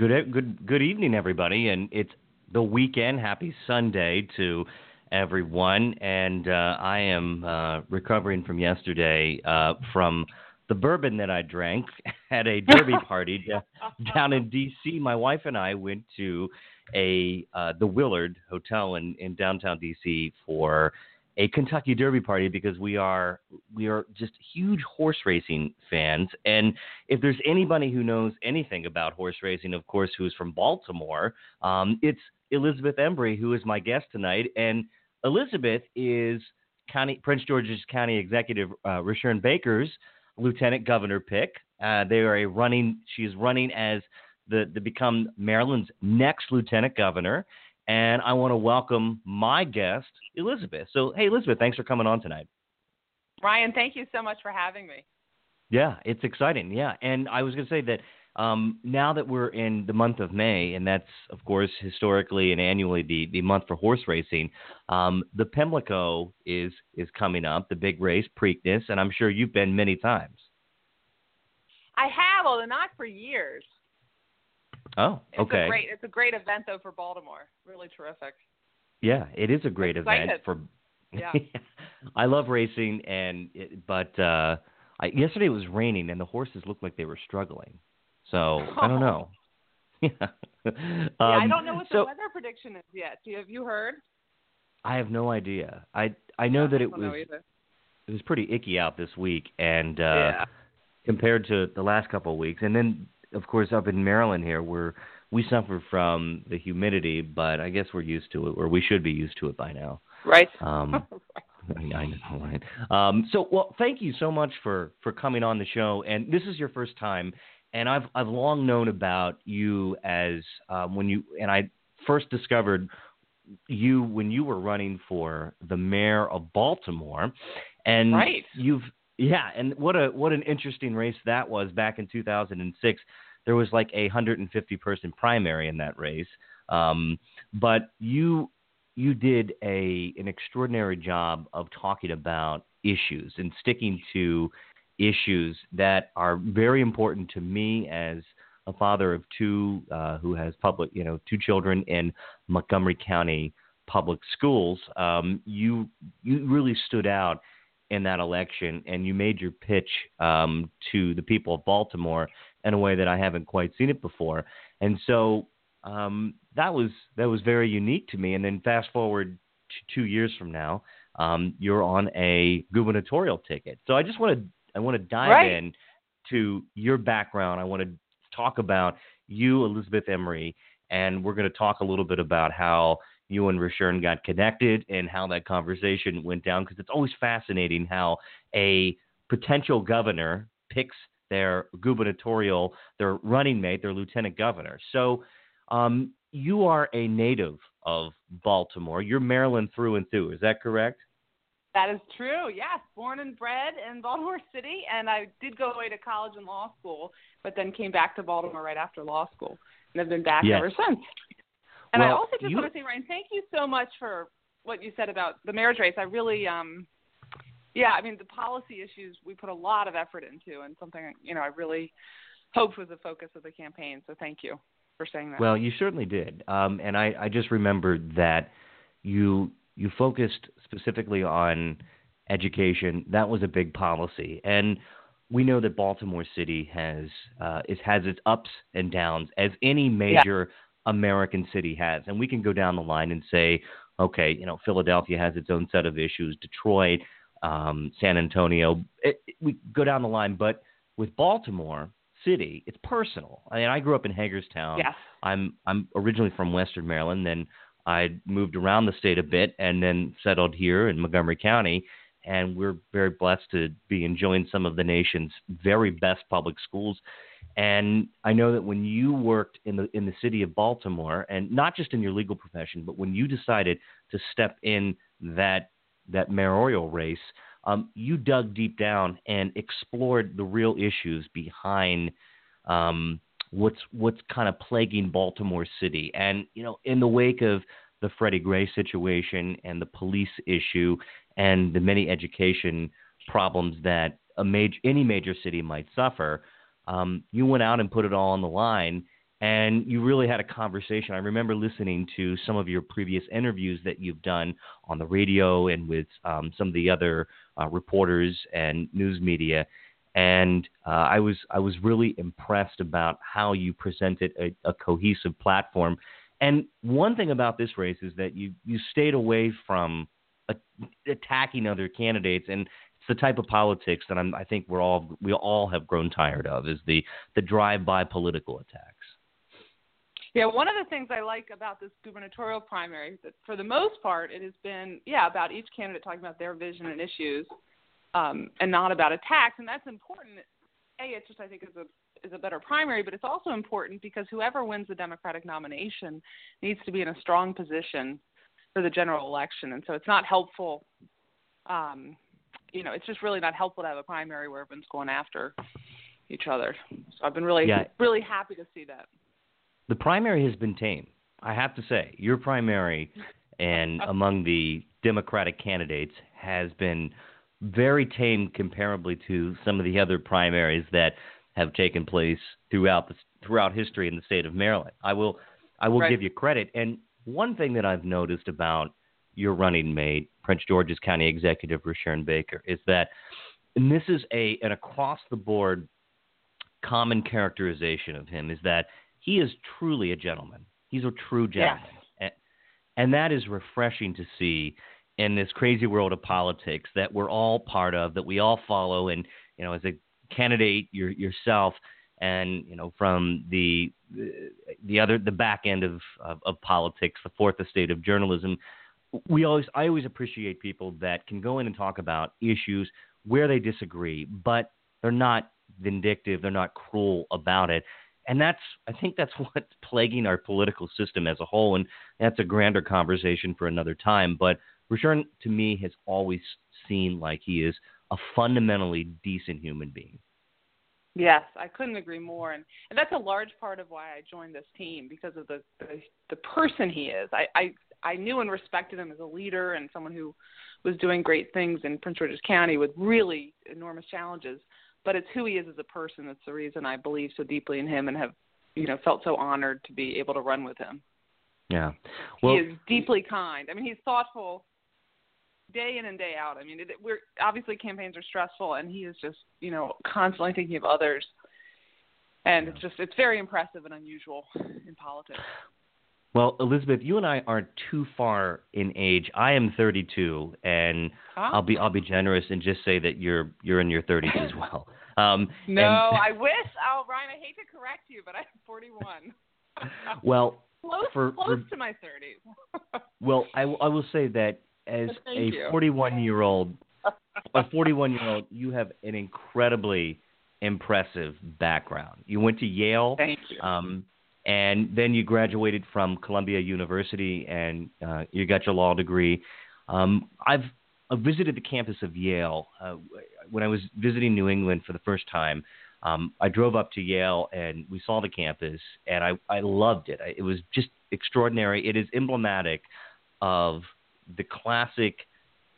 Good good good evening, everybody, and it's the weekend. Happy Sunday to everyone, and uh, I am uh, recovering from yesterday uh, from the bourbon that I drank at a derby party down in D.C. My wife and I went to a uh, the Willard Hotel in in downtown D.C. for a Kentucky Derby party because we are we are just huge horse racing fans. And if there's anybody who knows anything about horse racing, of course, who's from Baltimore, um, it's Elizabeth Embry, who is my guest tonight. And Elizabeth is County Prince George's County Executive uh, Rushern Baker's lieutenant governor pick. Uh, they are a running. She's running as the to become Maryland's next lieutenant governor. And I want to welcome my guest, Elizabeth. So, hey, Elizabeth, thanks for coming on tonight. Ryan, thank you so much for having me. Yeah, it's exciting. Yeah. And I was going to say that um, now that we're in the month of May, and that's, of course, historically and annually the, the month for horse racing, um, the Pimlico is, is coming up, the big race, Preakness, and I'm sure you've been many times. I have, although not for years. Oh, okay. It's a great, it's a great event though for Baltimore. Really terrific. Yeah, it is a great event for. Yeah. I love racing, and it, but uh, I, yesterday it was raining, and the horses looked like they were struggling. So I don't know. yeah, um, yeah I don't know what so, the weather prediction is yet. Do you, have you heard? I have no idea. I I know yeah, that it was it was pretty icky out this week, and uh, yeah. compared to the last couple of weeks, and then of course, up in Maryland here, where we suffer from the humidity, but I guess we're used to it, or we should be used to it by now. Right. Um, I know, right? Um, so, well, thank you so much for for coming on the show. And this is your first time, and I've I've long known about you as um, when you and I first discovered you when you were running for the mayor of Baltimore, and right. you've yeah, and what a what an interesting race that was back in 2006. There was like a 150 person primary in that race, um, but you you did a an extraordinary job of talking about issues and sticking to issues that are very important to me as a father of two uh, who has public you know two children in Montgomery County public schools. Um, you you really stood out in that election, and you made your pitch um, to the people of Baltimore in a way that I haven't quite seen it before. And so um, that was that was very unique to me. And then fast forward to two years from now, um, you're on a gubernatorial ticket. So I just want to I want to dive right. in to your background. I want to talk about you, Elizabeth Embry, and we're going to talk a little bit about how you and Rushern got connected and how that conversation went down because it's always fascinating how a potential governor picks their gubernatorial, their running mate, their lieutenant governor. So um, you are a native of Baltimore. You're Maryland through and through. Is that correct? That is true. Yes, born and bred in Baltimore City, and I did go away to college and law school, but then came back to Baltimore right after law school, and have been back yes. ever since. And well, I also just you... want to say, Ryan, thank you so much for what you said about the marriage race. I really, um, yeah, I mean, the policy issues we put a lot of effort into, and something you know I really hoped was the focus of the campaign. So thank you for saying that. Well, you certainly did, um, and I, I just remembered that you you focused specifically on education. That was a big policy, and we know that Baltimore City has uh, it has its ups and downs, as any major. American city has. And we can go down the line and say, okay, you know, Philadelphia has its own set of issues, Detroit, um, San Antonio. It, it, we go down the line, but with Baltimore City, it's personal. I mean, I grew up in Hagerstown. Yes. I'm I'm originally from Western Maryland. Then I moved around the state a bit, and then settled here in Montgomery County. And we're very blessed to be enjoying some of the nation's very best public schools and I know that when you worked in the in the city of Baltimore, and not just in your legal profession, but when you decided to step in that that mayoral race, um, you dug deep down and explored the real issues behind um, what's what's kind of plaguing Baltimore City. And you know, in the wake of the Freddie Gray situation and the police issue and the many education problems that a major any major city might suffer um, you went out and put it all on the line and you really had a conversation. I remember listening to some of your previous interviews that you've done on the radio and with um, some of the other uh, reporters and news media, and uh, I was I was really impressed about how you presented a, a cohesive platform. And one thing about this race is that you you stayed away from attacking other candidates and it's the type of politics that I'm, I think we're all we all have grown tired of is the the drive-by political attacks. Yeah, one of the things I like about this gubernatorial primary, that for the most part, it has been yeah about each candidate talking about their vision and issues, um, and not about attacks, and that's important. A, it's just I think is a is a better primary, but it's also important because whoever wins the Democratic nomination needs to be in a strong position for the general election, and so it's not helpful. Um, you know, it's just really not helpful to have a primary where everyone's going after each other. So I've been really, yeah. really happy to see that. The primary has been tame. I have to say, your primary and among the Democratic candidates has been very tame comparably to some of the other primaries that have taken place throughout the throughout history in the state of Maryland. I will I will right. give you credit. And one thing that I've noticed about your running mate, Prince George's County Executive Rushern Baker, is that, and this is a an across the board common characterization of him, is that he is truly a gentleman. He's a true gentleman. And, and that is refreshing to see in this crazy world of politics that we're all part of, that we all follow. And, you know, as a candidate your, yourself, and you know from the the other the back end of, of, of politics, the fourth estate of journalism, we always I always appreciate people that can go in and talk about issues where they disagree, but they're not vindictive, they're not cruel about it. And that's I think that's what's plaguing our political system as a whole, and that's a grander conversation for another time. But Rushern to me has always seemed like he is a fundamentally decent human being. Yes, I couldn't agree more, and and that's a large part of why I joined this team because of the the, the person he is. I, I I knew and respected him as a leader and someone who was doing great things in Prince George's County with really enormous challenges. But it's who he is as a person that's the reason I believe so deeply in him and have, you know, felt so honored to be able to run with him. Yeah, well, he is deeply kind. I mean, he's thoughtful day in and day out. I mean, it, we're obviously campaigns are stressful, and he is just, you know, constantly thinking of others. And it's just it's very impressive and unusual in politics. Well, Elizabeth, you and I aren't too far in age. I am 32, and huh? I'll be I'll be generous and just say that you're you're in your 30s as well. Um, no, and, I wish. Oh, Ryan, I hate to correct you, but I'm 41. well, close, for, close for, to my 30s. well, I, I will say that as a 41 year old, a 41 year old, you have an incredibly impressive background. You went to Yale. Thank you. Um, and then you graduated from Columbia University and uh, you got your law degree. Um, I've, I've visited the campus of Yale. Uh, when I was visiting New England for the first time, um, I drove up to Yale and we saw the campus, and I, I loved it. I, it was just extraordinary. It is emblematic of the classic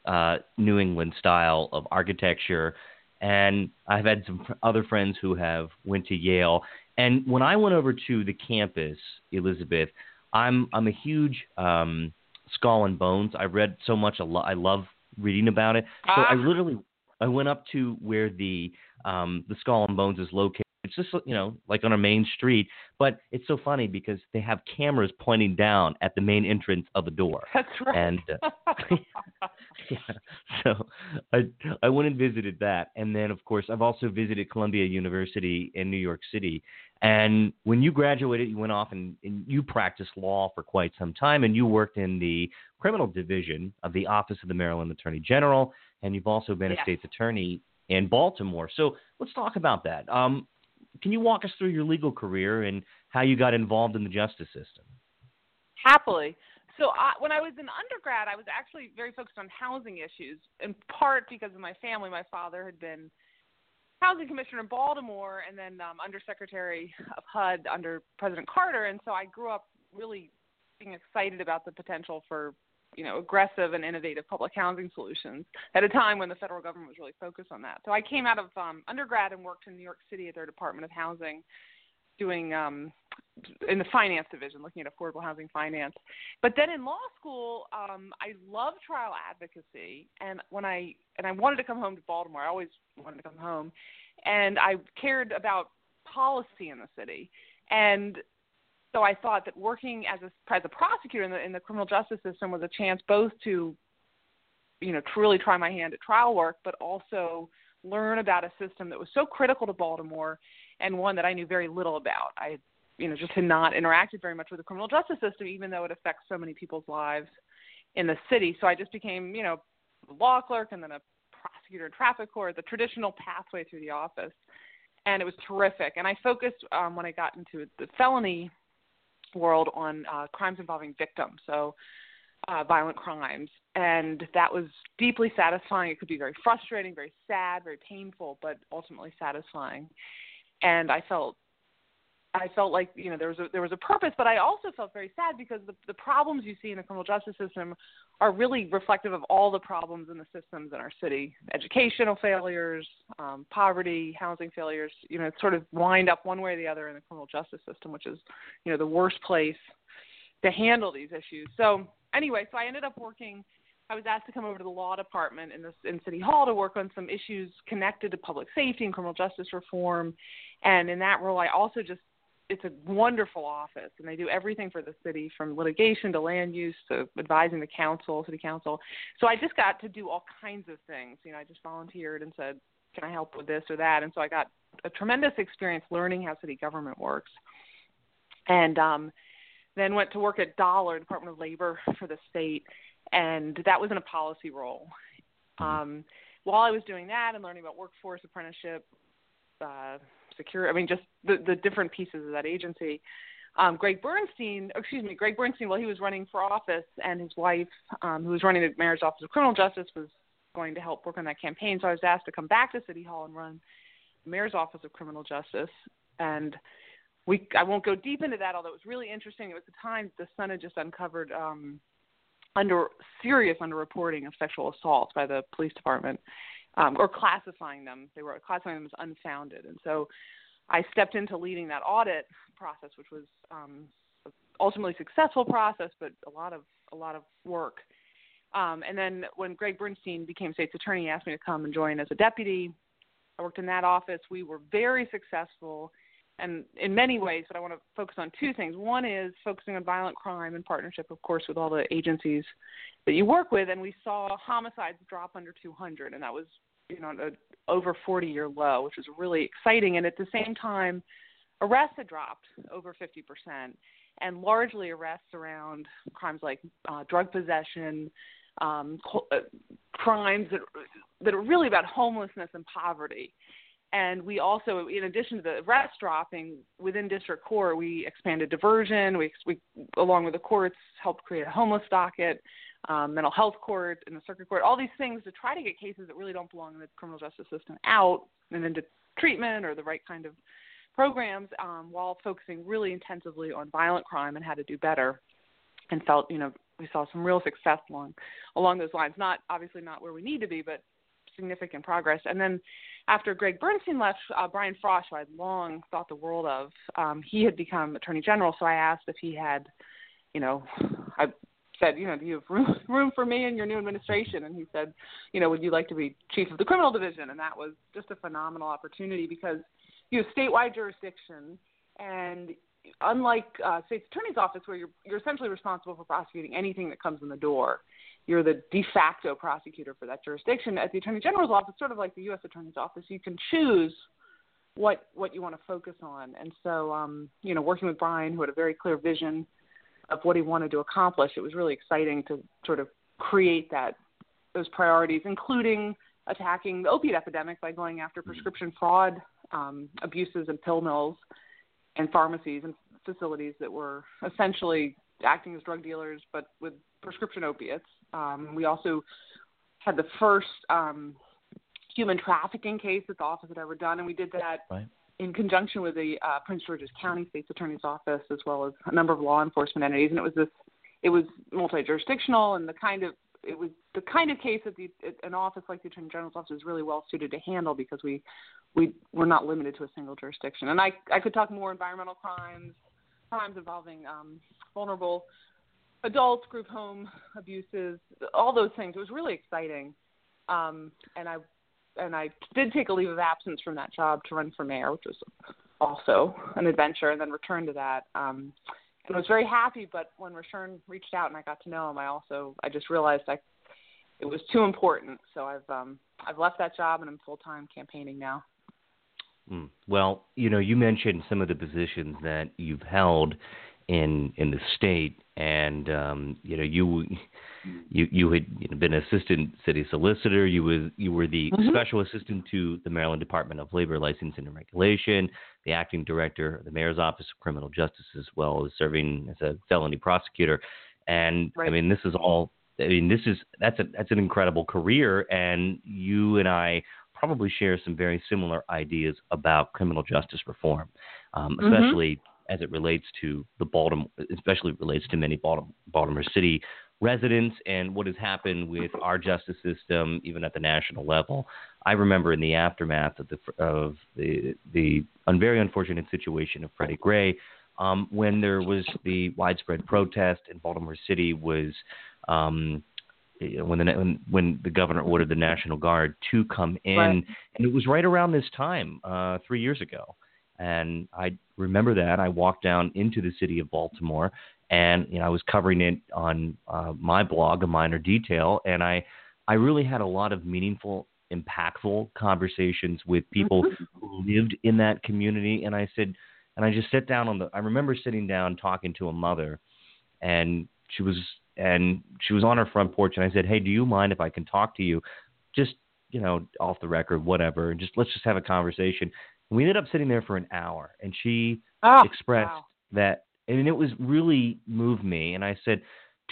uh, New England style of architecture. And I've had some other friends who have went to Yale, and when I went over to the campus, Elizabeth, I'm I'm a huge um, Skull and Bones. I read so much. I, lo- I love reading about it. So ah. I literally I went up to where the um, the Skull and Bones is located. It's just you know like on a main street, but it's so funny because they have cameras pointing down at the main entrance of the door. That's right. And uh, yeah, so I I went and visited that, and then of course I've also visited Columbia University in New York City. And when you graduated, you went off and, and you practiced law for quite some time, and you worked in the criminal division of the Office of the Maryland Attorney General, and you've also been yes. a state's attorney in Baltimore. So let's talk about that. Um, can you walk us through your legal career and how you got involved in the justice system? Happily. So I, when I was an undergrad, I was actually very focused on housing issues, in part because of my family. My father had been housing commissioner in Baltimore and then um, undersecretary of HUD under President Carter, and so I grew up really being excited about the potential for you know aggressive and innovative public housing solutions at a time when the federal government was really focused on that. So I came out of um, undergrad and worked in New York City at their Department of Housing, doing um, in the finance division, looking at affordable housing finance. But then in law school, um, I love trial advocacy, and when I and I wanted to come home to Baltimore, I always wanted to come home, and I cared about policy in the city, and so I thought that working as a as a prosecutor in the in the criminal justice system was a chance both to, you know, truly try my hand at trial work, but also learn about a system that was so critical to Baltimore and one that I knew very little about. I you know, just had not interacted very much with the criminal justice system, even though it affects so many people's lives in the city. So I just became, you know, a law clerk and then a prosecutor in traffic court, the traditional pathway through the office. And it was terrific. And I focused um, when I got into the felony world on uh, crimes involving victims, so uh, violent crimes. And that was deeply satisfying. It could be very frustrating, very sad, very painful, but ultimately satisfying. And I felt I felt like you know there was a, there was a purpose, but I also felt very sad because the, the problems you see in the criminal justice system are really reflective of all the problems in the systems in our city: educational failures, um, poverty, housing failures. You know, it sort of wind up one way or the other in the criminal justice system, which is you know the worst place to handle these issues. So anyway, so I ended up working. I was asked to come over to the law department in this in City Hall to work on some issues connected to public safety and criminal justice reform. And in that role, I also just it's a wonderful office and they do everything for the city from litigation to land use to advising the council city council. So i just got to do all kinds of things. You know i just volunteered and said can i help with this or that? And so i got a tremendous experience learning how city government works. And um then went to work at dollar department of labor for the state and that was in a policy role. Mm-hmm. um while i was doing that and learning about workforce apprenticeship uh secure. I mean, just the the different pieces of that agency. Um, Gregg Bernstein, excuse me, Gregg Bernstein, while he was running for office, and his wife, um, who was running the mayor's office of criminal justice, was going to help work on that campaign. So I was asked to come back to City Hall and run the mayor's office of criminal justice. And we, I won't go deep into that, although it was really interesting. It was the time the Sun had just uncovered um, under serious underreporting of sexual assaults by the police department um, or classifying them. They were classifying them as unfounded, and so I stepped into leading that audit process, which was um, ultimately successful process, but a lot of a lot of work. Um, and then when Gregg Bernstein became state's attorney, he asked me to come and join as a deputy. I worked in that office. We were very successful, and in many ways. But I want to focus on two things. One is focusing on violent crime in partnership, of course, with all the agencies that you work with, and we saw homicides drop under 200, and that was you know an over 40 year low, which was really exciting. And at the same time, arrests had dropped over 50 percent, and largely arrests around crimes like uh, drug possession, um, uh, crimes that that are really about homelessness and poverty. And we also, in addition to the arrest dropping within district court, we expanded diversion. We, we along with the courts, helped create a homeless docket um, mental health court and the circuit court, all these things to try to get cases that really don't belong in the criminal justice system out and into treatment or the right kind of programs um, while focusing really intensively on violent crime and how to do better. And felt you know we saw some real success along along those lines. Not obviously not where we need to be but significant progress. And then after Gregg Bernstein left, uh, Brian Frosh, who I'd long thought the world of, um, he had become Attorney General. So I asked if he had, you know, I said, you know, do you have room, room for me in your new administration? And he said, you know, would you like to be chief of the criminal division? And that was just a phenomenal opportunity because you have statewide jurisdiction, and unlike uh, state's attorney's office, where you're you're essentially responsible for prosecuting anything that comes in the door, you're the de facto prosecutor for that jurisdiction. At the attorney general's office, sort of like the U.S. attorney's office, you can choose what what you want to focus on. And so, um, you know, working with Brian, who had a very clear vision of what he wanted to accomplish. It was really exciting to sort of create that those priorities, including attacking the opiate epidemic by going after mm-hmm. prescription fraud um, abuses and pill mills and pharmacies and facilities that were essentially acting as drug dealers but with prescription opiates. Um, we also had the first um, human trafficking case that the office had ever done, and we did that right in conjunction with the uh, Prince George's County State's Attorney's Office, as well as a number of law enforcement entities, and it was this, it was multi-jurisdictional, and the kind of it was the kind of case that the, an office like the Attorney General's office is really well suited to handle because we we we're not limited to a single jurisdiction. And I I could talk more environmental crimes, crimes involving um, vulnerable adults, group home abuses, all those things. It was really exciting, um, and I and I did take a leave of absence from that job to run for mayor, which was also an adventure, and then returned to that. Um, and I was very happy, but when Rushern reached out and I got to know him, I also I just realized I it was too important. So I've um, I've left that job and I'm full time campaigning now. Mm. Well, you know, you mentioned some of the positions that you've held in in the state, and um, you know, you you you had been assistant city solicitor. You was you were the mm-hmm. special assistant to the Maryland Department of Labor Licensing and Regulation, the acting director of the Mayor's Office of Criminal Justice, as well as serving as a felony prosecutor. And right. I mean, this is all I mean, this is that's a that's an incredible career, and you and I probably share some very similar ideas about criminal justice reform, um, mm-hmm. As it relates to the Baltimore, especially relates to many Baltimore, Baltimore City residents and what has happened with our justice system, even at the national level. I remember in the aftermath of the of the the very unfortunate situation of Freddie Gray, um, when there was the widespread protest in Baltimore City was um, when the when, when the governor ordered the National Guard to come in, right. and it was right around this time, uh, three years ago. And I remember that I walked down into the city of Baltimore, and you know I was covering it on uh, my blog, A Miner Detail, and I I really had a lot of meaningful, impactful conversations with people mm-hmm. who lived in that community, and I said, and I just sat down on the. I remember sitting down talking to a mother, and she was and she was on her front porch and I said, "Hey, do you mind if I can talk to you just, you know, off the record, whatever, and just let's just have a conversation." We ended up sitting there for an hour and she oh, expressed wow. that and it was really moved me and I said,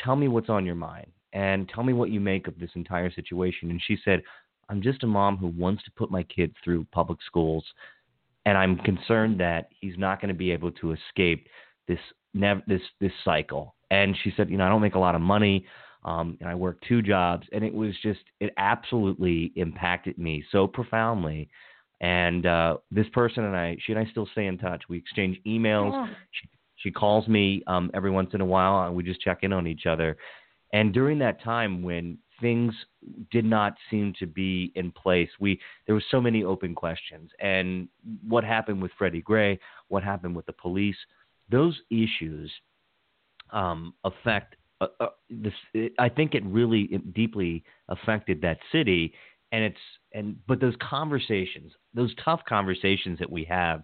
"Tell me what's on your mind and tell me what you make of this entire situation." And she said, "I'm just a mom who wants to put my kids through public schools and I'm concerned that he's not going to be able to escape this this this cycle and she said, you know, I don't make a lot of money, um, and I work two jobs, and it was just it absolutely impacted me so profoundly. And uh, this person and I, she and I still stay in touch. We exchange emails. Yeah. She, she calls me um, every once in a while, and we just check in on each other. And during that time when things did not seem to be in place. We there were so many open questions, and what happened with Freddie Gray, what happened with the police, those issues um, affect uh, uh, this. It, I think it really it deeply affected that city, and it's and but those conversations, those tough conversations that we have,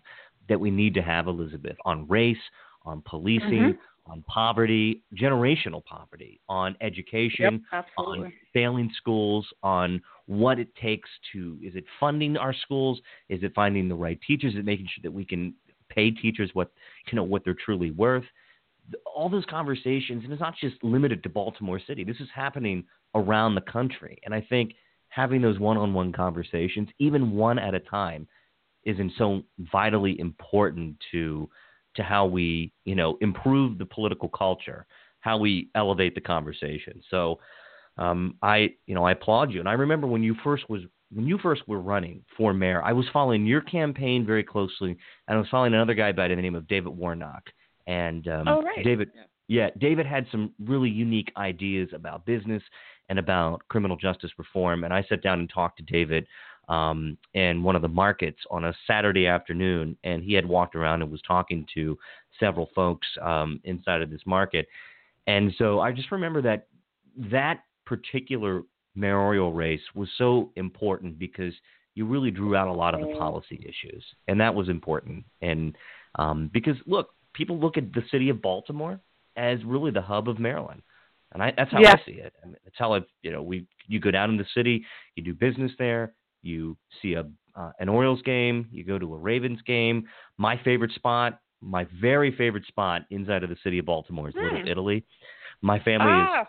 that we need to have, Elizabeth, on race, on policing. Mm-hmm. On poverty, generational poverty, on education, yep, on failing schools, on what it takes to is it funding our schools? Is it finding the right teachers? Is it making sure that we can pay teachers what you know what they're truly worth? all those conversations, and it's not just limited to Baltimore City. This is happening around the country, and I think having those one-on-one conversations, even one at a time, is not so vitally important to to how we, you know, improve the political culture, how we elevate the conversation. So, um, I, you know, I applaud you, and I remember when you first was when you first were running for mayor, I was following your campaign very closely, and I was following another guy by the name of David Warnock. And um, oh, right. David, yeah. yeah, David had some really unique ideas about business and about criminal justice reform. And I sat down and talked to David um, in one of the markets on a Saturday afternoon, and he had walked around and was talking to several folks um, inside of this market. And so I just remember that that particular mayoral race was so important because you really drew out a lot of the policy issues, and that was important. And um, because look, people look at the city of Baltimore as really the hub of Maryland. And I, that's how yeah. I see it. I mean, that's how I, you know, we you go down in the city, you do business there, you see a uh, an Orioles game, you go to a Ravens game. My favorite spot, my very favorite spot inside of the city of Baltimore is mm. Little Italy. My family ah.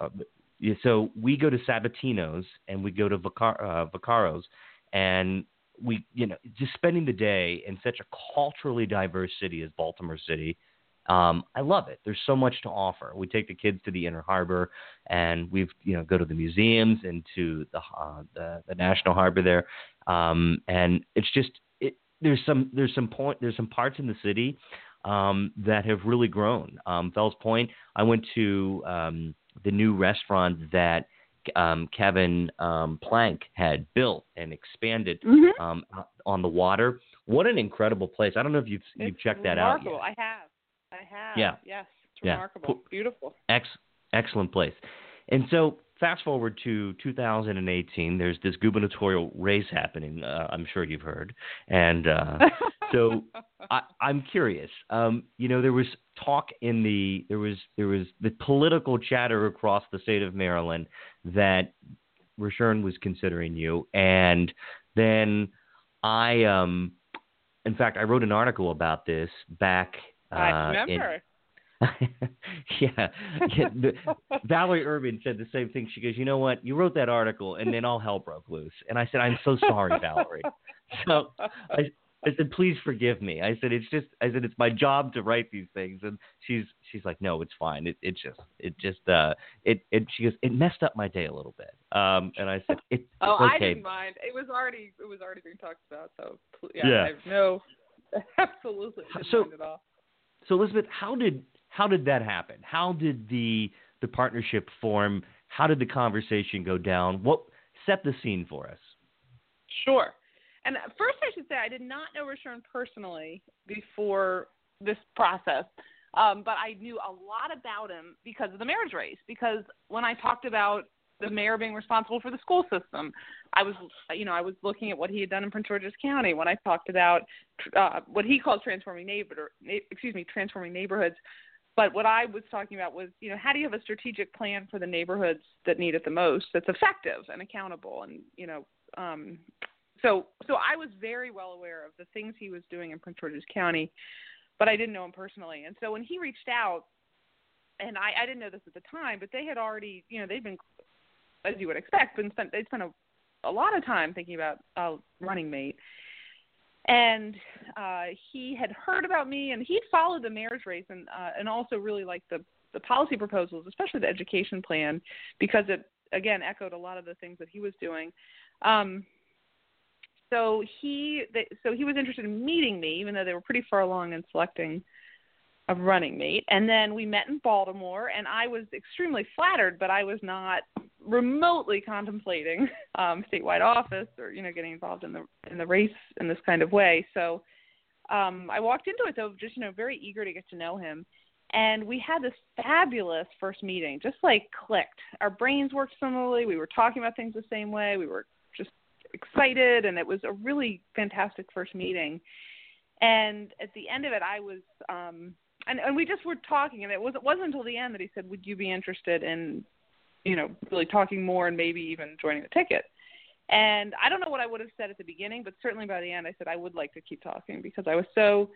is uh, so we go to Sabatino's and we go to Vicar, uh, Vaccaro's and we you know just spending the day in such a culturally diverse city as Baltimore City um, I love it. There's so much to offer. We take the kids to the Inner Harbor, and we've you know go to the museums and to the uh, the, the National Harbor there, um, and it's just it, there's some there's some point there's some parts in the city um, that have really grown. Um, Fells Point, I went to um, the new restaurant that um, Kevin um, Plank had built and expanded mm-hmm. um, on the water. What an incredible place! I don't know if you've it's you've checked that out yet. I have. I have. Yeah. Yes. It's yeah. remarkable. Beautiful. Ex- excellent place. And so fast forward to 2018. There's this gubernatorial race happening. Uh, I'm sure you've heard. And uh, so I, am curious. Um, you know, there was talk in the there was there was the political chatter across the state of Maryland that Rushern was considering you, and then I um, in fact, I wrote an article about this back. Uh, I remember. In, yeah, yeah the, Valerie Ervin said the same thing. She goes, "You know what? You wrote that article, and then all hell broke loose." And I said, "I'm so sorry, Valerie." So I, I said, "Please forgive me." I said, "It's just," I said, "It's my job to write these things." And she's she's like, "No, it's fine. It it just it just uh it it." She goes, "It messed up my day a little bit." Um, and I said, "It, oh, okay. I didn't mind. It was already it was already being talked about. So yeah, yeah. I have no, absolutely so, mind at all. So Elizabeth, how did how did that happen? How did the the partnership form? How did the conversation go down? What set the scene for us? Sure. And first, I should say I did not know Rushern personally before this process, um, but I knew a lot about him because of the marriage race. Because when I talked about the mayor being responsible for the school system. I was, you know, I was looking at what he had done in Prince George's County when I talked about uh, what he called transforming neighbor, excuse me, transforming neighborhoods. But what I was talking about was, you know, how do you have a strategic plan for the neighborhoods that need it the most, that's effective and accountable, and you know, um, so so I was very well aware of the things he was doing in Prince George's County, but I didn't know him personally. And so when he reached out, and I, I didn't know this at the time, but they had already, you know, they'd been, as you would expect, been spent they spent a, a lot of time thinking about a running mate and uh, he had heard about me, and he'd followed the marriage race, and uh, and also really liked the the policy proposals, especially the education plan, because it again echoed a lot of the things that he was doing. Um, so he so he was interested in meeting me, even though they were pretty far along in selecting a running mate. And then we met in Baltimore, and I was extremely flattered, but I was not remotely contemplating um, statewide office or you know getting involved in the in the race in this kind of way. So um, I walked into it though just you know very eager to get to know him, and we had this fabulous first meeting. Just like clicked, our brains worked similarly. We were talking about things the same way. We were just excited, and it was a really fantastic first meeting. And at the end of it, I was. Um, and, and we just were talking, and it was it wasn't until the end that he said, "Would you be interested in you know, really talking more and maybe even joining the ticket. And I don't know what I would have said at the beginning, but certainly by the end, I said I would like to keep talking because I was so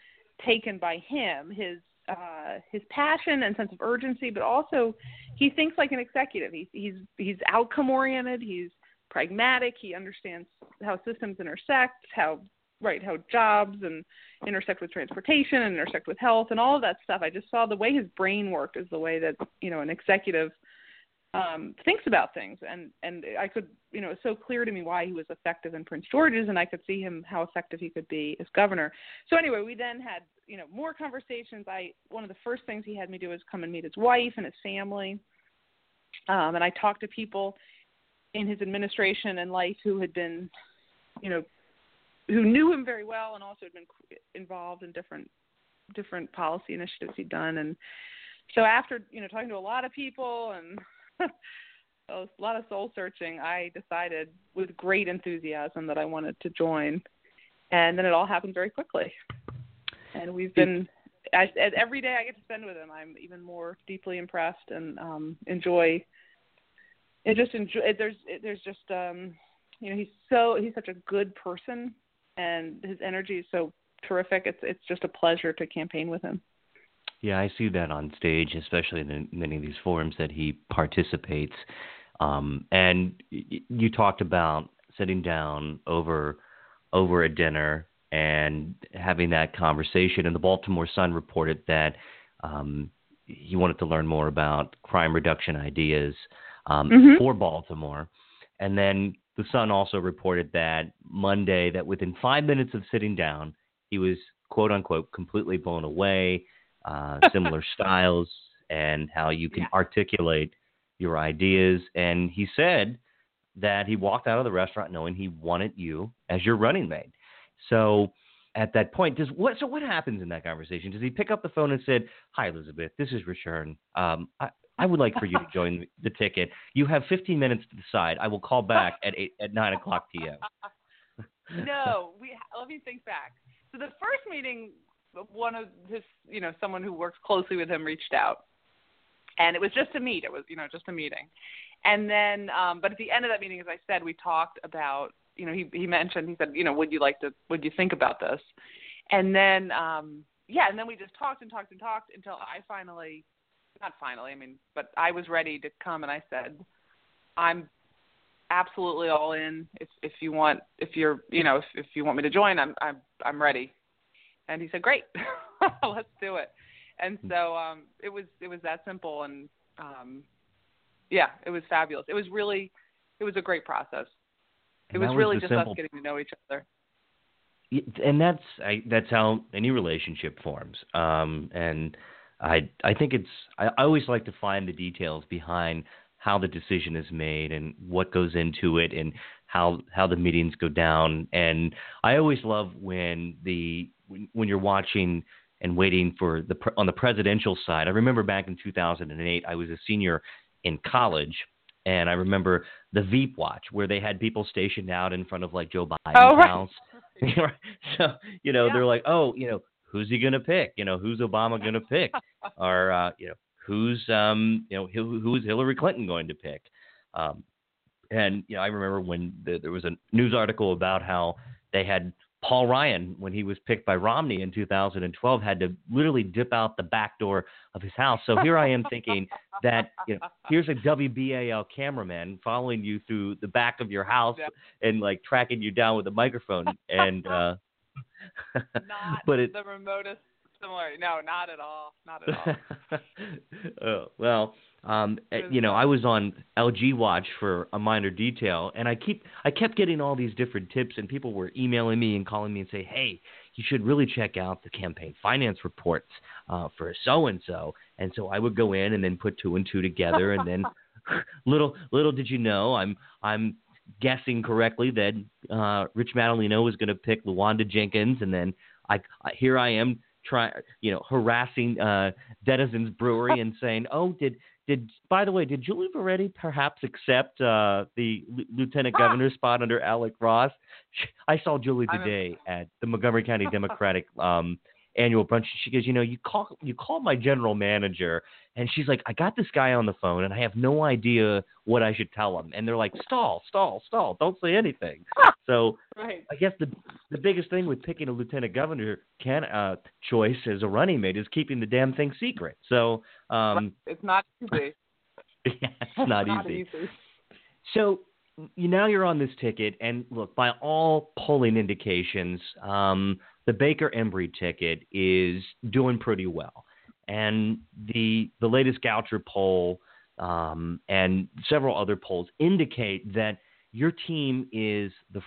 taken by him, his uh, his passion and sense of urgency, but also he thinks like an executive. He's he's he's outcome oriented. He's pragmatic. He understands how systems intersect, how right how jobs and intersect with transportation and intersect with health and all of that stuff. I just saw the way his brain worked is the way that you know an executive um, thinks about things, and and I could, you know, it's so clear to me why he was effective in Prince George's, and I could see him how effective he could be as governor. So anyway, we then had, you know, more conversations. I one of the first things he had me do was come and meet his wife and his family, um, and I talked to people in his administration and life who had been, you know, who knew him very well and also had been involved in different different policy initiatives he'd done and so after you know talking to a lot of people and a lot of soul searching, I decided with great enthusiasm that I wanted to join, and then it all happened very quickly. And we've been as, as every day I get to spend with him, I'm even more deeply impressed and um, enjoy. It just enjoy. There's there's just um, you know he's so he's such a good person, and his energy is so terrific. It's it's just a pleasure to campaign with him. Yeah, I see that on stage, especially in many of these forums that he participates. Um, and you talked about sitting down over over a dinner and having that conversation. And the Baltimore Sun reported that um, he wanted to learn more about crime reduction ideas um, mm-hmm. for Baltimore. And then the Sun also reported that Monday that within five minutes of sitting down, he was quote unquote completely blown away, uh, similar styles, and how you can Yeah. articulate your ideas. And he said that he walked out of the restaurant knowing he wanted you as your running mate. So at that point, does what? So what happens in that conversation? Does he pick up the phone and said, "Hi, Elizabeth. This is Rushern. Um, I, I would like for you to join the ticket. You have 15 minutes to decide. I will call back at eight at nine o'clock p.m." no, we let me think back. So the first meeting, one of his, you know, someone who works closely with him reached out, and it was just a meet. It was, you know, just a meeting. And then, um, but at the end of that meeting, as I said, we talked about, you know, he he mentioned, he said, you know, would you like to, would you think about this? And then, um, yeah, and then we just talked and talked and talked until I finally, not finally, I mean, but I was ready to come, and I said, I'm absolutely all in. If if you want, if you're, you know, if if you want me to join, I'm I'm I'm ready. And he said, great, let's do it. And so um, it was it was that simple, and um, yeah, it was fabulous. It was really, it was a great process. It And was really just simple us getting to know each other. And that's I, that's how any relationship forms. Um, and I I think it's I, I always like to find the details behind how the decision is made and what goes into it and how how the meetings go down. And I always love when the when, when you're watching and waiting for the on the presidential side. I remember back in 2008, I was a senior in college. And I remember the Veep Watch, where they had people stationed out in front of like Joe Biden's Oh, right. house, so you know Yeah. they're like, oh, you know, who's he gonna pick? You know, who's Obama gonna pick? or uh, you know, who's um, you know, who, who's Hillary Clinton going to pick? Um, and you know, I remember when the, there was a news article about how they had Paul Ryan when he was picked by Romney in 2012 had to literally dip out the back door of his house. So here I am thinking that you know here's a WBAL cameraman following you through the back of your house and like tracking you down with a microphone and uh Not but it the remotest similar. No, not at all. Not at all. oh, well, um, eh, you know. I was on LG Watch for A Miner Detail, and I keep I kept getting all these different tips, and people were emailing me and calling me and say, "Hey, you should really check out the campaign finance reports uh, for so and so." And so I would go in and then put two and two together, and then little little did you know, I'm I'm guessing correctly that uh, Rich Madaleno was going to pick Luwanda Jenkins, and then I, I here I am trying, you know, harassing uh, Denizens Brewery and saying, "Oh, did did by the way, did Julie Verratti perhaps accept uh, the L- lieutenant governor spot under Alec Ross?" I saw Julie today at the Montgomery County Democratic um, annual brunch. She goes, "You know, you call you call my general manager." And she's like, I got this guy on the phone and I have no idea what I should tell him. And they're like, stall, stall, stall. Don't say anything. so right. I guess the the biggest thing with picking a lieutenant governor can uh, choice as a running mate is keeping the damn thing secret. So um, It's not easy. yeah, it's not, easy. easy. So you now you're on this ticket, and look, by all polling indications, um, the Baker Embry ticket is doing pretty well, and the the latest Goucher poll um, and several other polls indicate that your team is the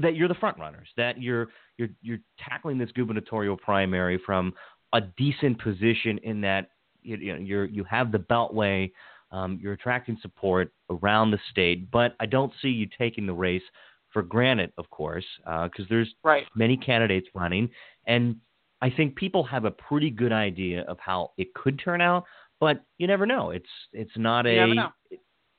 that you're the front runners, that you're you're you're tackling this gubernatorial primary from a decent position in that you, know you're you have the beltway um, you're attracting support around the state, but I don't see you taking the race for granted, of course, because there's Right. many candidates running, and I think people have a pretty good idea of how it could turn out, but you never know. It's it's not You a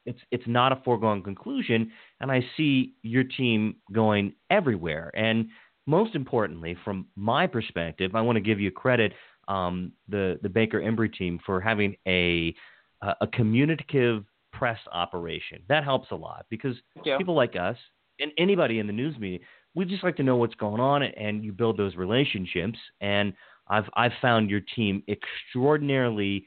it's it's not a foregone conclusion, and I see your team going everywhere. And most importantly, from my perspective, I want to give you credit, um, the the Baker Embry team for having a a communicative press operation. That helps a lot because people like us and anybody in the news media, we just like to know what's going on, and you build those relationships. And I've I've found your team extraordinarily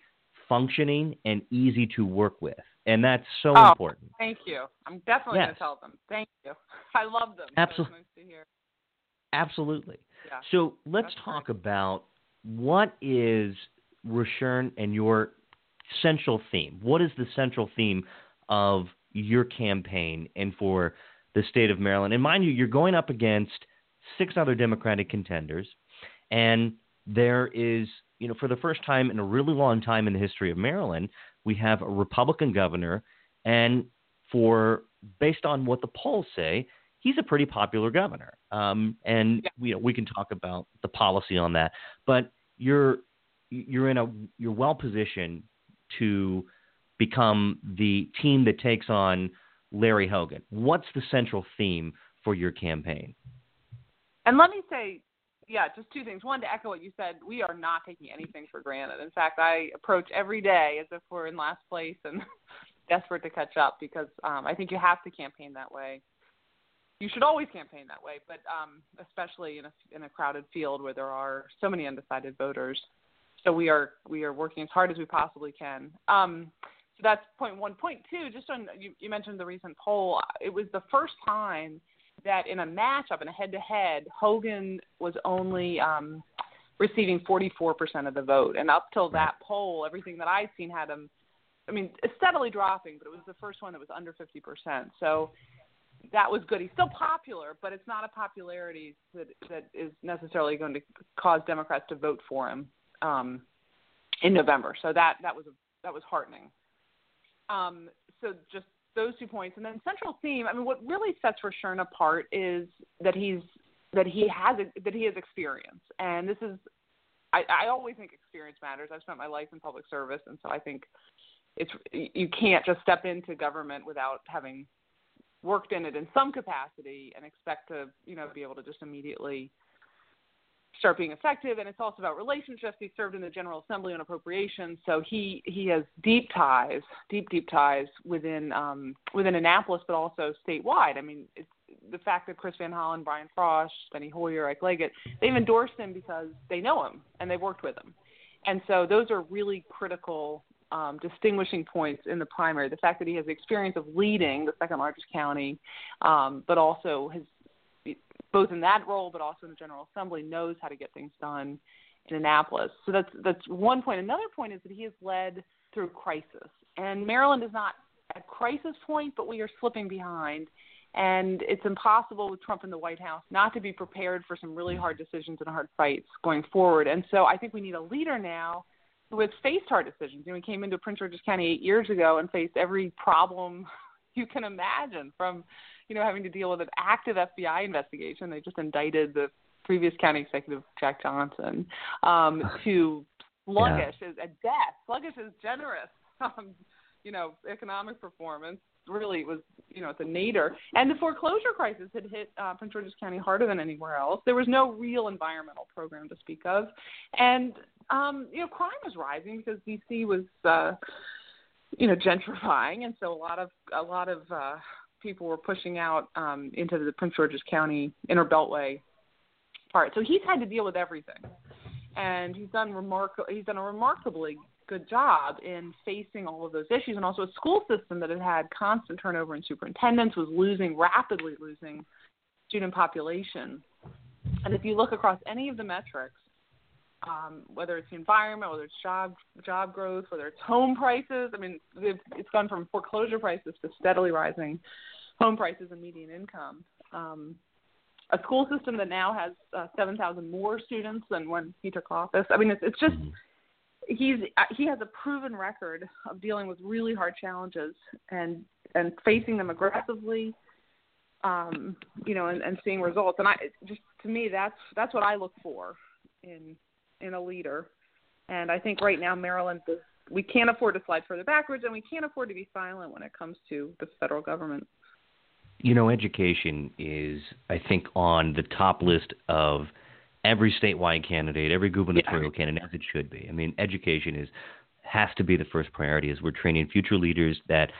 functioning and easy to work with, and that's so Oh, important. Thank you. I'm definitely Yes. going to tell them. Thank you. I love them. so Absolutely. nice. Absolutely. Yeah. So let's That's talk about what is Rushern and your central theme. What is the central theme of your campaign and for the state of Maryland? And mind you, you're going up against six other Democratic contenders. And there is, you know, for the first time in a really long time in the history of Maryland, we have a Republican governor, and for based on what the polls say, he's a pretty popular governor. Um, and yeah. you know, we can talk about the policy on that, but you're you're in a you're well positioned to become the team that takes on Larry Hogan. What's the central theme for your campaign? And let me say, yeah, just two things. One, to echo what you said, we are not taking anything for granted. In fact, I approach every day as if we're in last place and desperate to catch up because um, I think you have to campaign that way. You should always campaign that way, but um, especially in a in a crowded field where there are so many undecided voters. So we are we are working as hard as we possibly can. Um, that's point one. Point two, just on you, you mentioned the recent poll. It was the first time that in a matchup, in a head-to-head, Hogan was only um, receiving 44% of the vote, and up till that poll, everything that I've seen had him. I mean, steadily dropping, but it was the first one that was under 50%. So that was good. He's still popular, but it's not a popularity that that is necessarily going to cause Democrats to vote for him um, in November. So that that was a, that was heartening. Um, so just those two points, and then central theme. I mean, what really sets Rushern apart is that he's that he has that he has experience, and this is. I, I always think experience matters. I've spent my life in public service, and so I think it's you can't just step into government without having worked in it in some capacity and expect to you know be able to just immediately start being effective. And it's also about relationships. He served in the General Assembly on appropriations, so he he has deep ties, deep deep ties within um, within Annapolis, but also statewide. I mean, it's the fact that Chris Van Hollen, Brian Frosh, Steny Hoyer, Ike Leggett, they've endorsed him because they know him and they've worked with him. And so those are really critical um, distinguishing points in the primary. The fact that he has experience of leading the second largest county, um, but also has both in that role, but also in the General Assembly, knows how to get things done in Annapolis. So that's that's one point. Another point is that he has led through crisis, and Maryland is not at crisis point, but we are slipping behind. And it's impossible with Trump in the White House not to be prepared for some really hard decisions and hard fights going forward. And so I think we need a leader now who has faced hard decisions. You know, we came into Prince George's County eight years ago and faced every problem you can imagine from you know, having to deal with an active FBI investigation. They just indicted the previous county executive Jack Johnson um, to sluggish yeah. at death. Sluggish is generous. Um, you know, economic performance really was, you know, it's a nadir. And the foreclosure crisis had hit uh, Prince George's County harder than anywhere else. There was no real environmental program to speak of, and um, you know, crime was rising because DC was, uh, you know, gentrifying, and so a lot of a lot of uh, people were pushing out um, into the Prince George's County inner beltway part. So he's had to deal with everything, and he's done remarkable. He's done a remarkably good job in facing all of those issues, and also a school system that had had constant turnover in superintendents was losing rapidly losing student population. And if you look across any of the metrics, um, whether it's the environment, whether it's job job growth, whether it's home prices. I mean, it's gone from foreclosure prices to steadily rising home prices and median income. Um, a school system that now has uh, 7,000 more students than when he took office. I mean, it's, it's just he's uh, he has a proven record of dealing with really hard challenges and and facing them aggressively. Um, you know, and, and seeing results. And I just to me, that's that's what I look for in in a leader. And I think right now Maryland is we can't afford to slide further backwards, and we can't afford to be silent when it comes to the federal government. You know, education is, I think, on the top list of every statewide candidate, every gubernatorial yeah. candidate, as it should be. I mean, education is has to be the first priority as we're training future leaders that,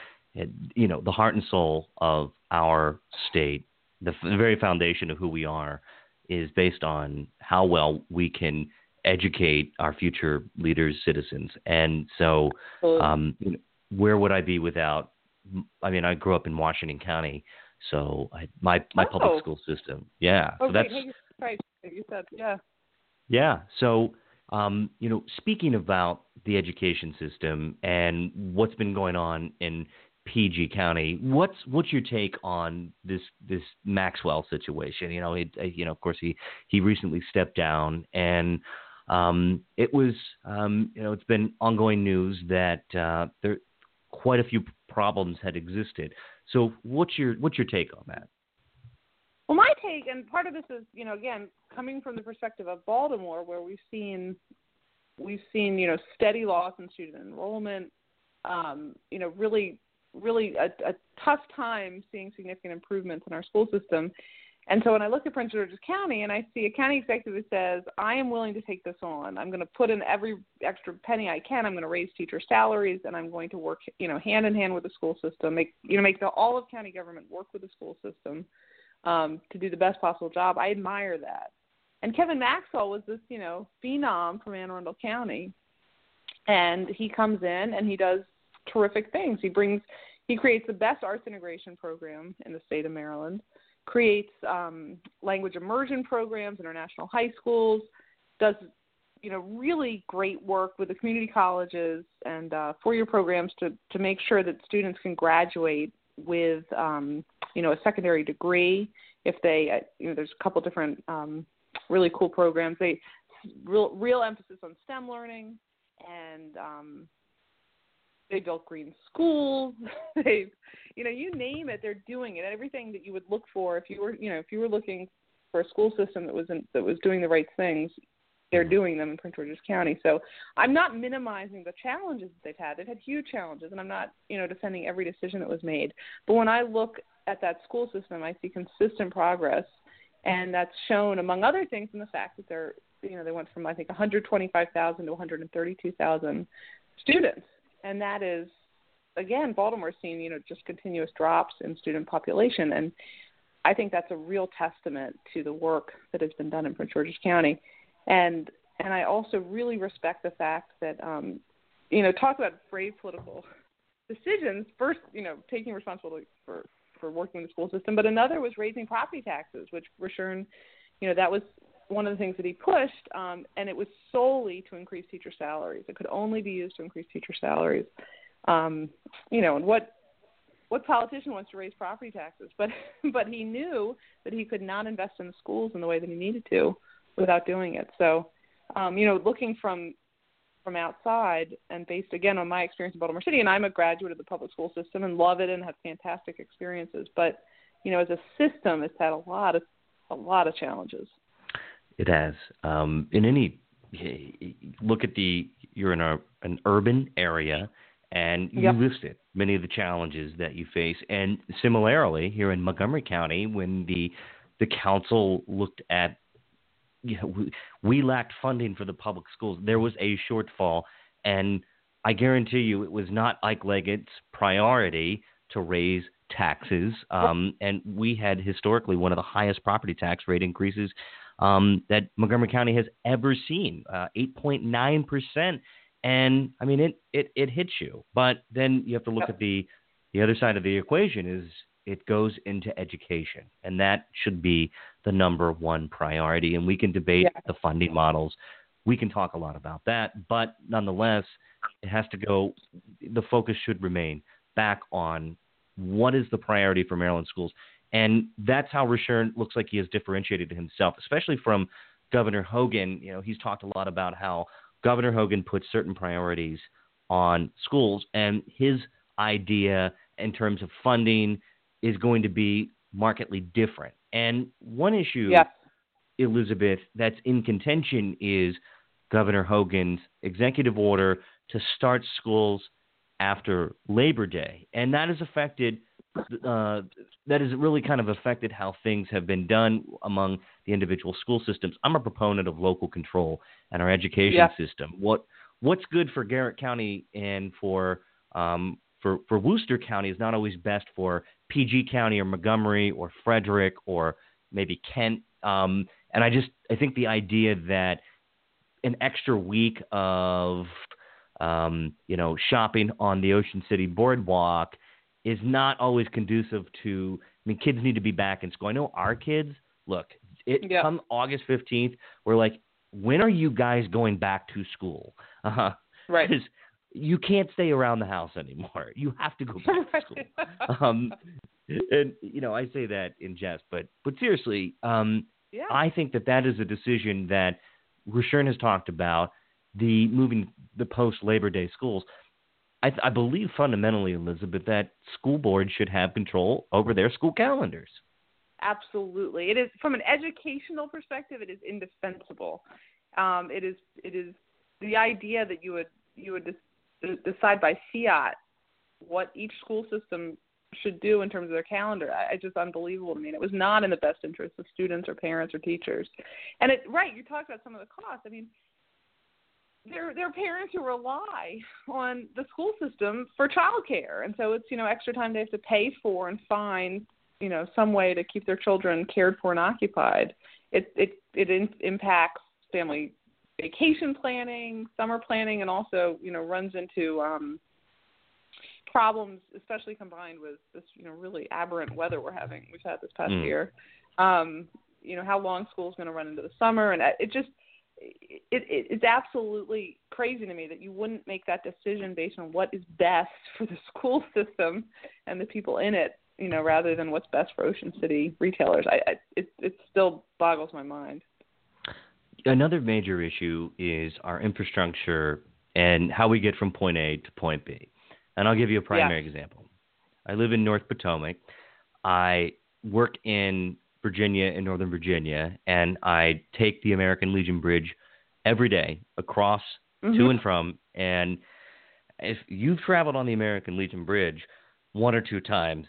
you know, the heart and soul of our state, the, the very foundation of who we are, is based on how well we can educate our future leaders, citizens. And so, um, where would I be without? I mean, I grew up in Washington County, so I, my my oh. public school system. Yeah, okay. so that's right. You said yeah. Yeah. So, um, you know, speaking about the education system and what's been going on in PG County. What's what's your take on this this Maxwell situation? You know, it, you know, of course he he recently stepped down, and um, it was um, you know it's been ongoing news that uh, there quite a few problems had existed. So what's your what's your take on that? Well, my take, and part of this is, you know, again, coming from the perspective of Baltimore, where we've seen, we've seen, you know, steady loss in student enrollment, um, you know, really, really a, a tough time seeing significant improvements in our school system. And so when I look at Prince George's County and I see a county executive who says, I am willing to take this on. I'm going to put in every extra penny I can. I'm going to raise teacher salaries and I'm going to work, you know, hand in hand with the school system, make, you know, make the, all of county government work with the school system um, to do the best possible job. I admire that. And Kevin Maxwell was this, you know, phenom from Anne Arundel County. And he comes in and he does terrific things. He brings, he creates the best arts integration program in the state of Maryland creates um, language immersion programs, international high schools, does you know really great work with the community colleges and uh, four-year programs to to make sure that students can graduate with um, you know a secondary degree if they uh, you know there's a couple different um, really cool programs. They real real emphasis on STEM learning and um, they built green schools. They've, you know, you name it, they're doing it. Everything that you would look for if you were, you know, if you were looking for a school system that was in, that was doing the right things, they're mm-hmm. doing them in Prince George's County. So I'm not minimizing the challenges that they've had. They've had huge challenges, and I'm not, you know, defending every decision that was made. But when I look at that school system, I see consistent progress, and that's shown, among other things, in the fact that they're, you know, they went from I think 125,000 to 132,000 students and that is again Baltimore's seeing you know just continuous drops in student population, and I think that's a real testament to the work that has been done in Prince George's County, and and I also really respect the fact that um, you know talk about brave political decisions. First, you know taking responsibility for for working in the school system, but another was raising property taxes, which Rushern, you know, that was one of the things that he pushed, um, and it was solely to increase teacher salaries. It could only be used to increase teacher salaries. Um, you know, and what what politician wants to raise property taxes? But but he knew that he could not invest in the schools in the way that he needed to without doing it. So, um, you know, looking from from outside and based again on my experience in Baltimore City, and I'm a graduate of the public school system and love it and have fantastic experiences. But you know, as a system, it's had a lot of a lot of challenges. It has. Um, in any look at the you're in a, an urban area and you yep. listed many of the challenges that you face. And similarly, here in Montgomery County, when the the council looked at you know, we, we lacked funding for the public schools. There was a shortfall, and I guarantee you, it was not Ike Leggett's priority to raise taxes. Um, and we had historically one of the highest property tax rate increases um, that Montgomery County has ever seen, uh, 8.9%. And I mean, it, it, it hits you. But then you have to look at the, the other side of the equation is it goes into education. And that should be the number one priority. And we can debate yeah. the funding models. We can talk a lot about that. But nonetheless, it has to go, the focus should remain back on what is the priority for Maryland schools and that's how Rushern looks like he has differentiated himself, especially from Governor Hogan. You know, he's talked a lot about how Governor Hogan puts certain priorities on schools, and his idea in terms of funding is going to be markedly different. And one issue, yeah. Elizabeth, that's in contention is Governor Hogan's executive order to start schools after Labor Day, and that has affected uh, that has really kind of affected how things have been done among the individual school systems. I'm a proponent of local control and our education yeah. system. What what's good for Garrett County and for um, for for Worcester County is not always best for PG County or Montgomery or Frederick or maybe Kent. Um, and I just I think the idea that an extra week of um, you know shopping on the Ocean City Boardwalk is not always conducive to. I mean, kids need to be back in school. I know our kids. Look, it come August fifteenth, we're like, when are you guys going back to school? Uh-huh. Right. you can't stay around the house anymore. You have to go back to school. um, and you know, I say that in jest, but but seriously, um, yeah. I think that that is a decision that Rushern has talked about the moving the post Labor Day schools. I, I believe fundamentally, Elizabeth, that school boards should have control over their school calendars. Absolutely, it is from an educational perspective. It is indispensable. Um, it is it is the idea that you would you would decide by fiat what each school system should do in terms of their calendar. I, it's just unbelievable to me. It was not in the best interest of students or parents or teachers. And it right, you talked about some of the costs. I mean, there are parents who rely on the school system for childcare, and so it's you know extra time they have to pay for and find you know some way to keep their children cared for and occupied. It it it in, impacts family vacation planning, summer planning, and also you know runs into um, problems, especially combined with this you know really aberrant weather we're having. We've had this past mm. year. Um, you know how long school's going to run into the summer, and it just it, it, it's absolutely crazy to me that you wouldn't make that decision based on what is best for the school system and the people in it, you know, rather than what's best for Ocean City retailers. I, I it it still boggles my mind. Another major issue is our infrastructure and how we get from point A to point B. And I'll give you a primary example. I live in North Potomac. I work in Virginia and Northern Virginia, and I take the American Legion Bridge every day across mm-hmm. to and from. And if you've traveled on the American Legion Bridge one or two times,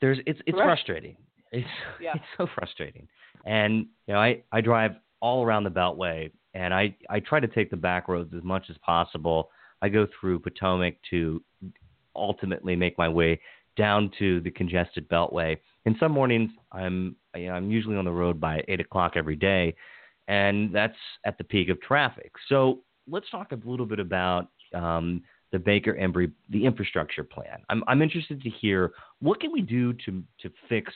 there's it's it's frustrating. It's yeah. it's so frustrating. And you know, I I drive all around the Beltway, and I I try to take the back roads as much as possible. I go through Potomac to ultimately make my way down to the congested Beltway. And some mornings I'm you know, I'm usually on the road by eight o'clock every day, and that's at the peak of traffic. So let's talk a little bit about um, the Baker Embry the infrastructure plan. I'm I'm interested to hear what can we do to to fix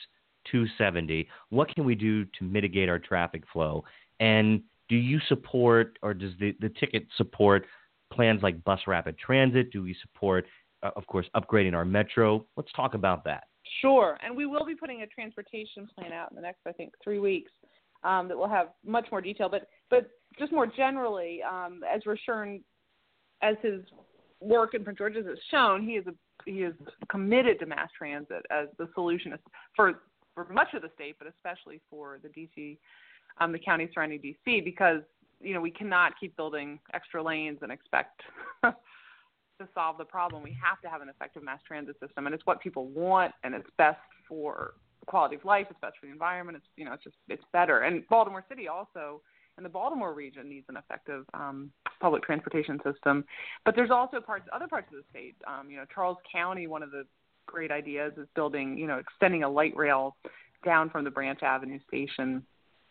270. What can we do to mitigate our traffic flow? And do you support or does the, the ticket support plans like bus rapid transit? Do we support, uh, of course, upgrading our metro? Let's talk about that. Sure, and we will be putting a transportation plan out in the next, I think, three weeks um, that will have much more detail. But but just more generally, um, as Rushern, as his work in Prince George's has shown, he is a, he is committed to mass transit as the solution for for much of the state, but especially for the DC, um, the county surrounding DC, because you know we cannot keep building extra lanes and expect to solve the problem, we have to have an effective mass transit system, and it's what people want, and it's best for quality of life. It's best for the environment. It's you know, it's just it's better. And Baltimore City also, and the Baltimore region needs an effective um, public transportation system. But there's also parts, other parts of the state. Um, you know, Charles County, one of the great ideas is building, you know, extending a light rail down from the Branch Avenue station.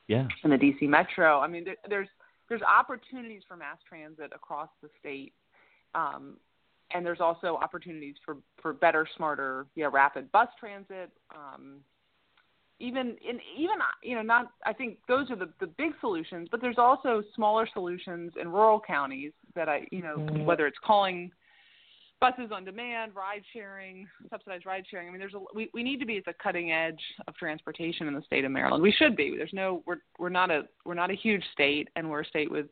Yeah. In the DC Metro. I mean, there, there's there's opportunities for mass transit across the state. Um, and there's also opportunities for for better, smarter, yeah, rapid bus transit. Um, even in even you know not I think those are the the big solutions, but there's also smaller solutions in rural counties that I you know mm-hmm. whether it's calling buses on demand, ride sharing, subsidized ride sharing. I mean, there's a we, we need to be at the cutting edge of transportation in the state of Maryland. We should be. There's no we're we're not a we're not a huge state, and we're a state with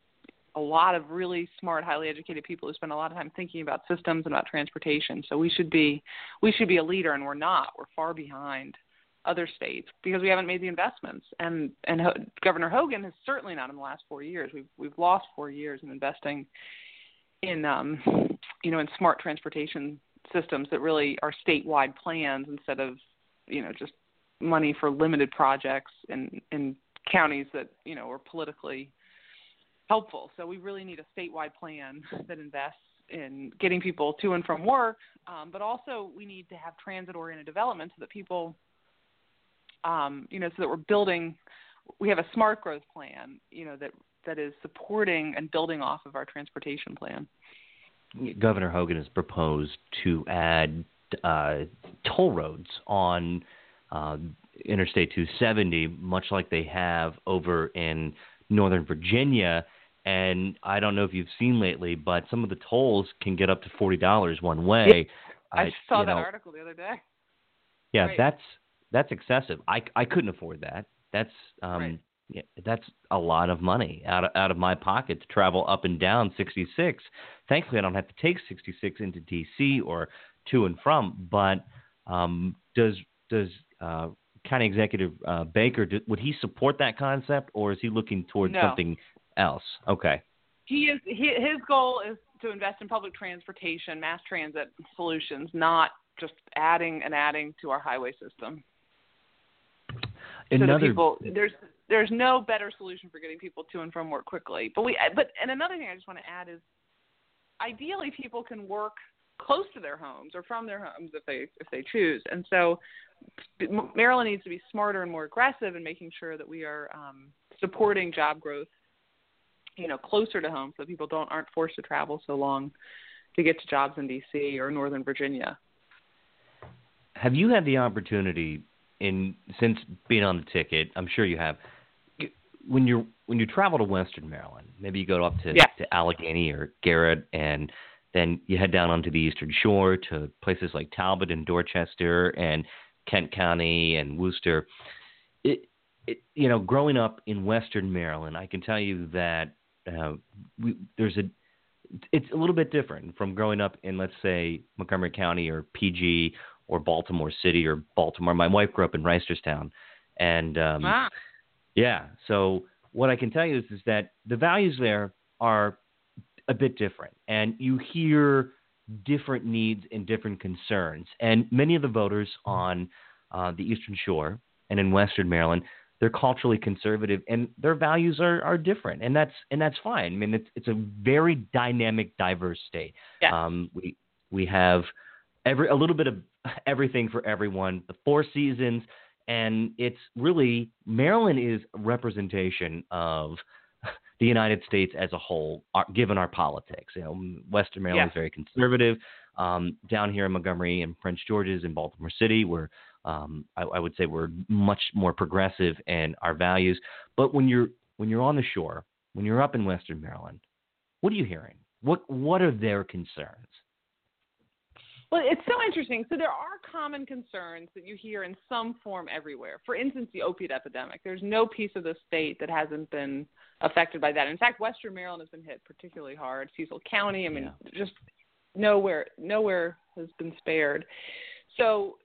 a lot of really smart, highly educated people who spend a lot of time thinking about systems and about transportation. So we should be we should be a leader, and we're not. We're far behind other states because we haven't made the investments. And and Ho- Governor Hogan has certainly not in the last four years. We've we've lost four years in investing in um you know in smart transportation systems that really are statewide plans instead of you know just money for limited projects in in counties that you know are politically helpful. So we really need a statewide plan that invests in getting people to and from work, um, but also we need to have transit-oriented development so that people, um, you know, so that we're building. We have a smart growth plan, you know, that that is supporting and building off of our transportation plan. Governor Hogan has proposed to add uh, toll roads on uh, Interstate 270, much like they have over in Northern Virginia And I don't know if you've seen lately, but some of the tolls can get up to forty dollars one way. I, I saw that know, article the other day. Yeah, right. that's that's excessive. I I couldn't afford that. That's um right. yeah, that's a lot of money out of out of my pocket to travel up and down 66. Thankfully, I don't have to take 66 into DC or to and from. But um, does does uh, County Executive uh, Baker do, would he support that concept, or is he looking towards no. something else? Okay. He is. He, his goal is to invest in public transportation, mass transit solutions, not just adding and adding to our highway system. Another so the people, there's there's no better solution for getting people to and from work quickly. But we but and another thing I just want to add is ideally people can work close to their homes or from their homes if they if they choose. And so Maryland needs to be smarter and more aggressive in making sure that we are um, supporting job growth, you know, closer to home so people don't aren't forced to travel so long to get to jobs in D.C. or Northern Virginia. Have you had the opportunity in since being on the ticket? I'm sure you have. When you when you travel to Western Maryland, maybe you go up to yeah. to Allegany or Garrett and then you head down onto the Eastern Shore to places like Talbot and Dorchester and Kent County and Worcester. It, it, you know, growing up in Western Maryland, I can tell you that uh, we, there's a it's a little bit different from growing up in let's say Montgomery County or PG or Baltimore City or Baltimore. My wife grew up in Reisterstown, and um, wow. yeah. So what I can tell you is is that the values there are a bit different, and you hear different needs and different concerns. And many of the voters on uh, the Eastern Shore and in Western Maryland, they're culturally conservative, and their values are, are different, and that's and that's fine. I mean, it's it's a very dynamic, diverse state. Yeah. Um, we we have every a little bit of everything for everyone. The four seasons, and it's really Maryland is a representation of the United States as a whole, given our politics. You know, Western Maryland yeah. is very conservative. Um, down here in Montgomery and Prince George's and Baltimore City, we're um, I, I, would say we're much more progressive in our values. But when you're when you're on the shore, when you're up in Western Maryland, what are you hearing? What what are their concerns? Well, it's so interesting. So there are common concerns that you hear in some form everywhere. For instance, the opiate epidemic. There's no piece of the state that hasn't been affected by that. In fact, Western Maryland has been hit particularly hard. Cecil County, I mean, yeah. just nowhere nowhere has been spared. So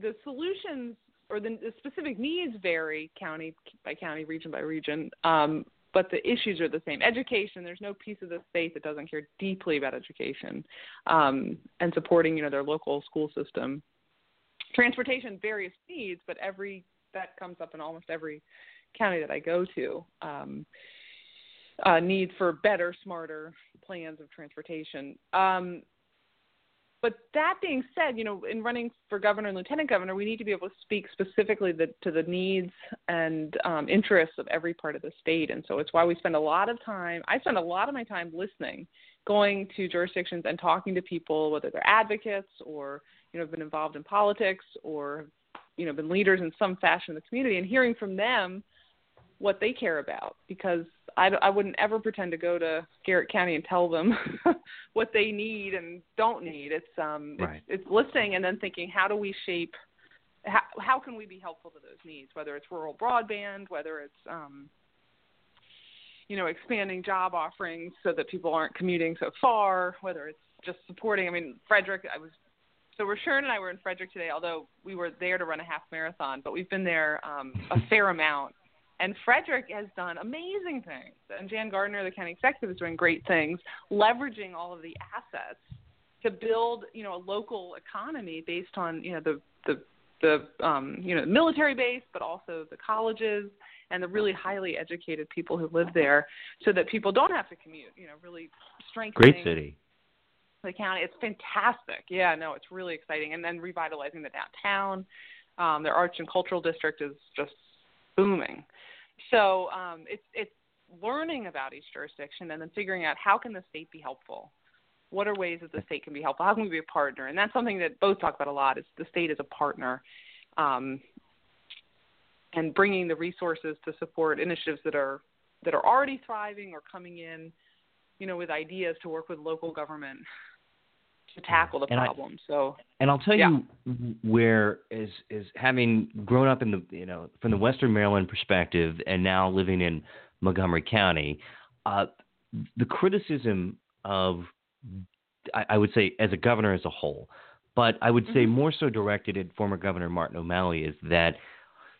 the solutions or the, the specific needs vary county by county, region by region. Um, but the issues are the same. Education, there's no piece of the state that doesn't care deeply about education um, and supporting, you know, their local school system. Transportation, various needs, but every that comes up in almost every county that I go to. Um, uh, need for better, smarter plans of transportation. Um, but that being said, you know, in running for governor and lieutenant governor, we need to be able to speak specifically the, to the needs and um, interests of every part of the state. And so it's why we spend a lot of time. I spend a lot of my time listening, going to jurisdictions and talking to people, whether they're advocates or you know have been involved in politics or you know been leaders in some fashion in the community, and hearing from them what they care about because I, I wouldn't ever pretend to go to Garrett County and tell them what they need and don't need. It's um right. it's, it's listening and then thinking how do we shape how how can we be helpful to those needs whether it's rural broadband whether it's um you know expanding job offerings so that people aren't commuting so far whether it's just supporting I mean Frederick I was so Rushern and I were in Frederick today although we were there to run a half marathon but we've been there um a fair amount and Frederick has done amazing things. And Jan Gardner, the county executive, is doing great things, leveraging all of the assets to build, you know, a local economy based on, you know, the the the um, you know, military base, but also the colleges and the really highly educated people who live there, so that people don't have to commute. You know, really strengthening. Great city. The county, it's fantastic. Yeah, no, it's really exciting. And then revitalizing the downtown. Um, their arts and cultural district is just booming. So um, it's it's learning about each jurisdiction and then figuring out how can the state be helpful. What are ways that the state can be helpful? How can we be a partner? And that's something that both talk about a lot. Is the state as a partner, um, and bringing the resources to support initiatives that are that are already thriving or coming in, you know, with ideas to work with local government to tackle the and problem. I, so, and I'll tell yeah. you where is is having grown up in the you know from the Western Maryland perspective and now living in Montgomery County, uh, the criticism of I, I, would say as a governor as a whole, but I would say mm-hmm. more so directed at former Governor Martin O'Malley is that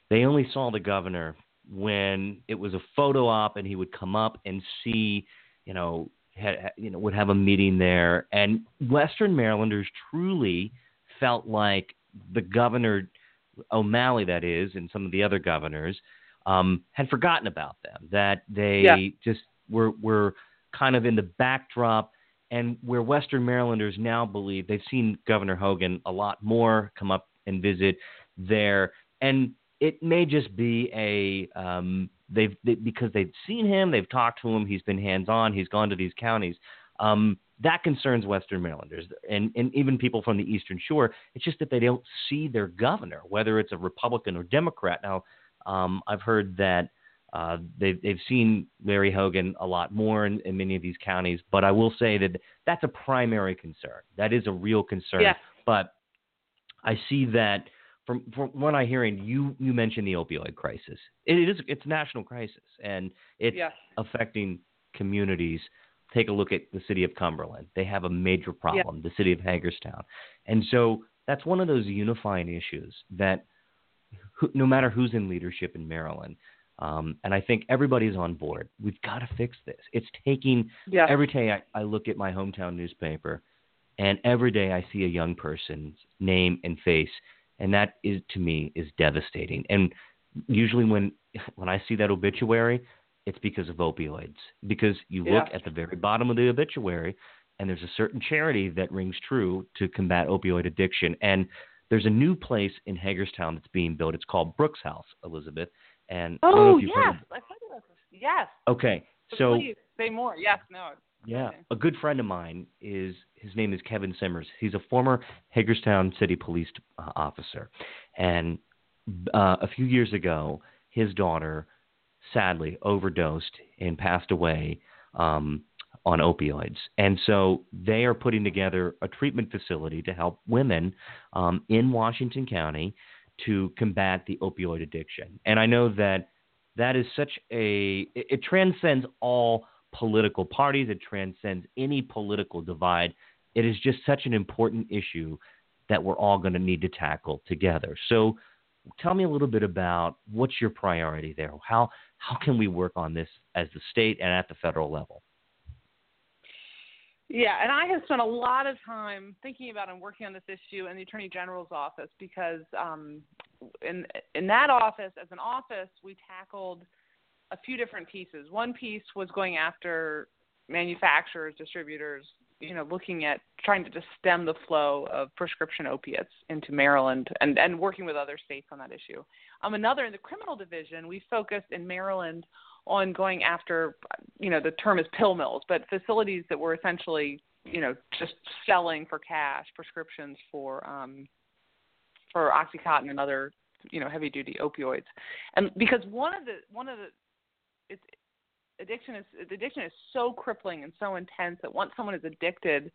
they only saw the governor when it was a photo op and he would come up and see, you know, had, you know, would have a meeting there. And Western Marylanders truly felt like the governor, O'Malley, that is, and some of the other governors, um, had forgotten about them. That they yeah. just were were kind of in the backdrop. And where Western Marylanders now believe they've seen Governor Hogan a lot more come up and visit there, and it may just be a um, they've they, because they've seen him, they've talked to him, he's been hands on, he's gone to these counties. Um, that concerns Western Marylanders and, and even people from the Eastern Shore. It's just that they don't see their governor, whether it's a Republican or Democrat. Now, um, I've heard that uh, they've, they've seen Larry Hogan a lot more in, in many of these counties, but I will say that that's a primary concern. That is a real concern. Yeah. But I see that from from what I'm hearing, you you mentioned the opioid crisis. It is it's a national crisis, and it's yes. affecting communities. Take a look at the city of Cumberland; they have a major problem. Yeah. The city of Hagerstown, and so that's one of those unifying issues that no matter who's in leadership in Maryland. Um, and I think everybody's on board. We've got to fix this. It's taking yeah. every day I, I look at my hometown newspaper, and every day I see a young person's name and face and that is to me is devastating. And usually when when I see that obituary, it's because of opioids. Because you yeah. look at the very bottom of the obituary, and there's a certain charity that rings true to combat opioid addiction. And there's a new place in Hagerstown that's being built. It's called Brooks House, Elizabeth. And oh yes, I've heard of this. Yes. Okay, so please say more. Yes, no. Yeah, a good friend of mine is his name is Kevin Simmers. He's a former Hagerstown City Police uh, officer, and uh, a few years ago, his daughter sadly overdosed and passed away um, on opioids. And so they are putting together a treatment facility to help women um, in Washington County to combat the opioid addiction. And I know that that is such a it, it transcends all political parties. It transcends any political divide. It is just such an important issue that we're all going to need to tackle together. So, tell me a little bit about what's your priority there. How how can we work on this as the state and at the federal level? Yeah, and I have spent a lot of time thinking about and working on this issue in the Attorney General's office because um, in in that office, as an office, we tackled a few different pieces. One piece was going after manufacturers, distributors, you know, looking at trying to just stem the flow of prescription opiates into Maryland and, and working with other states on that issue. Um, another, in the criminal division, we focused in Maryland on going after, you know, the term is pill mills, but facilities that were essentially, you know, just selling for cash prescriptions for um, for OxyContin and other, you know, heavy duty opioids. And because one of the one of the it's addiction is addiction is so crippling and so intense that once someone is addicted,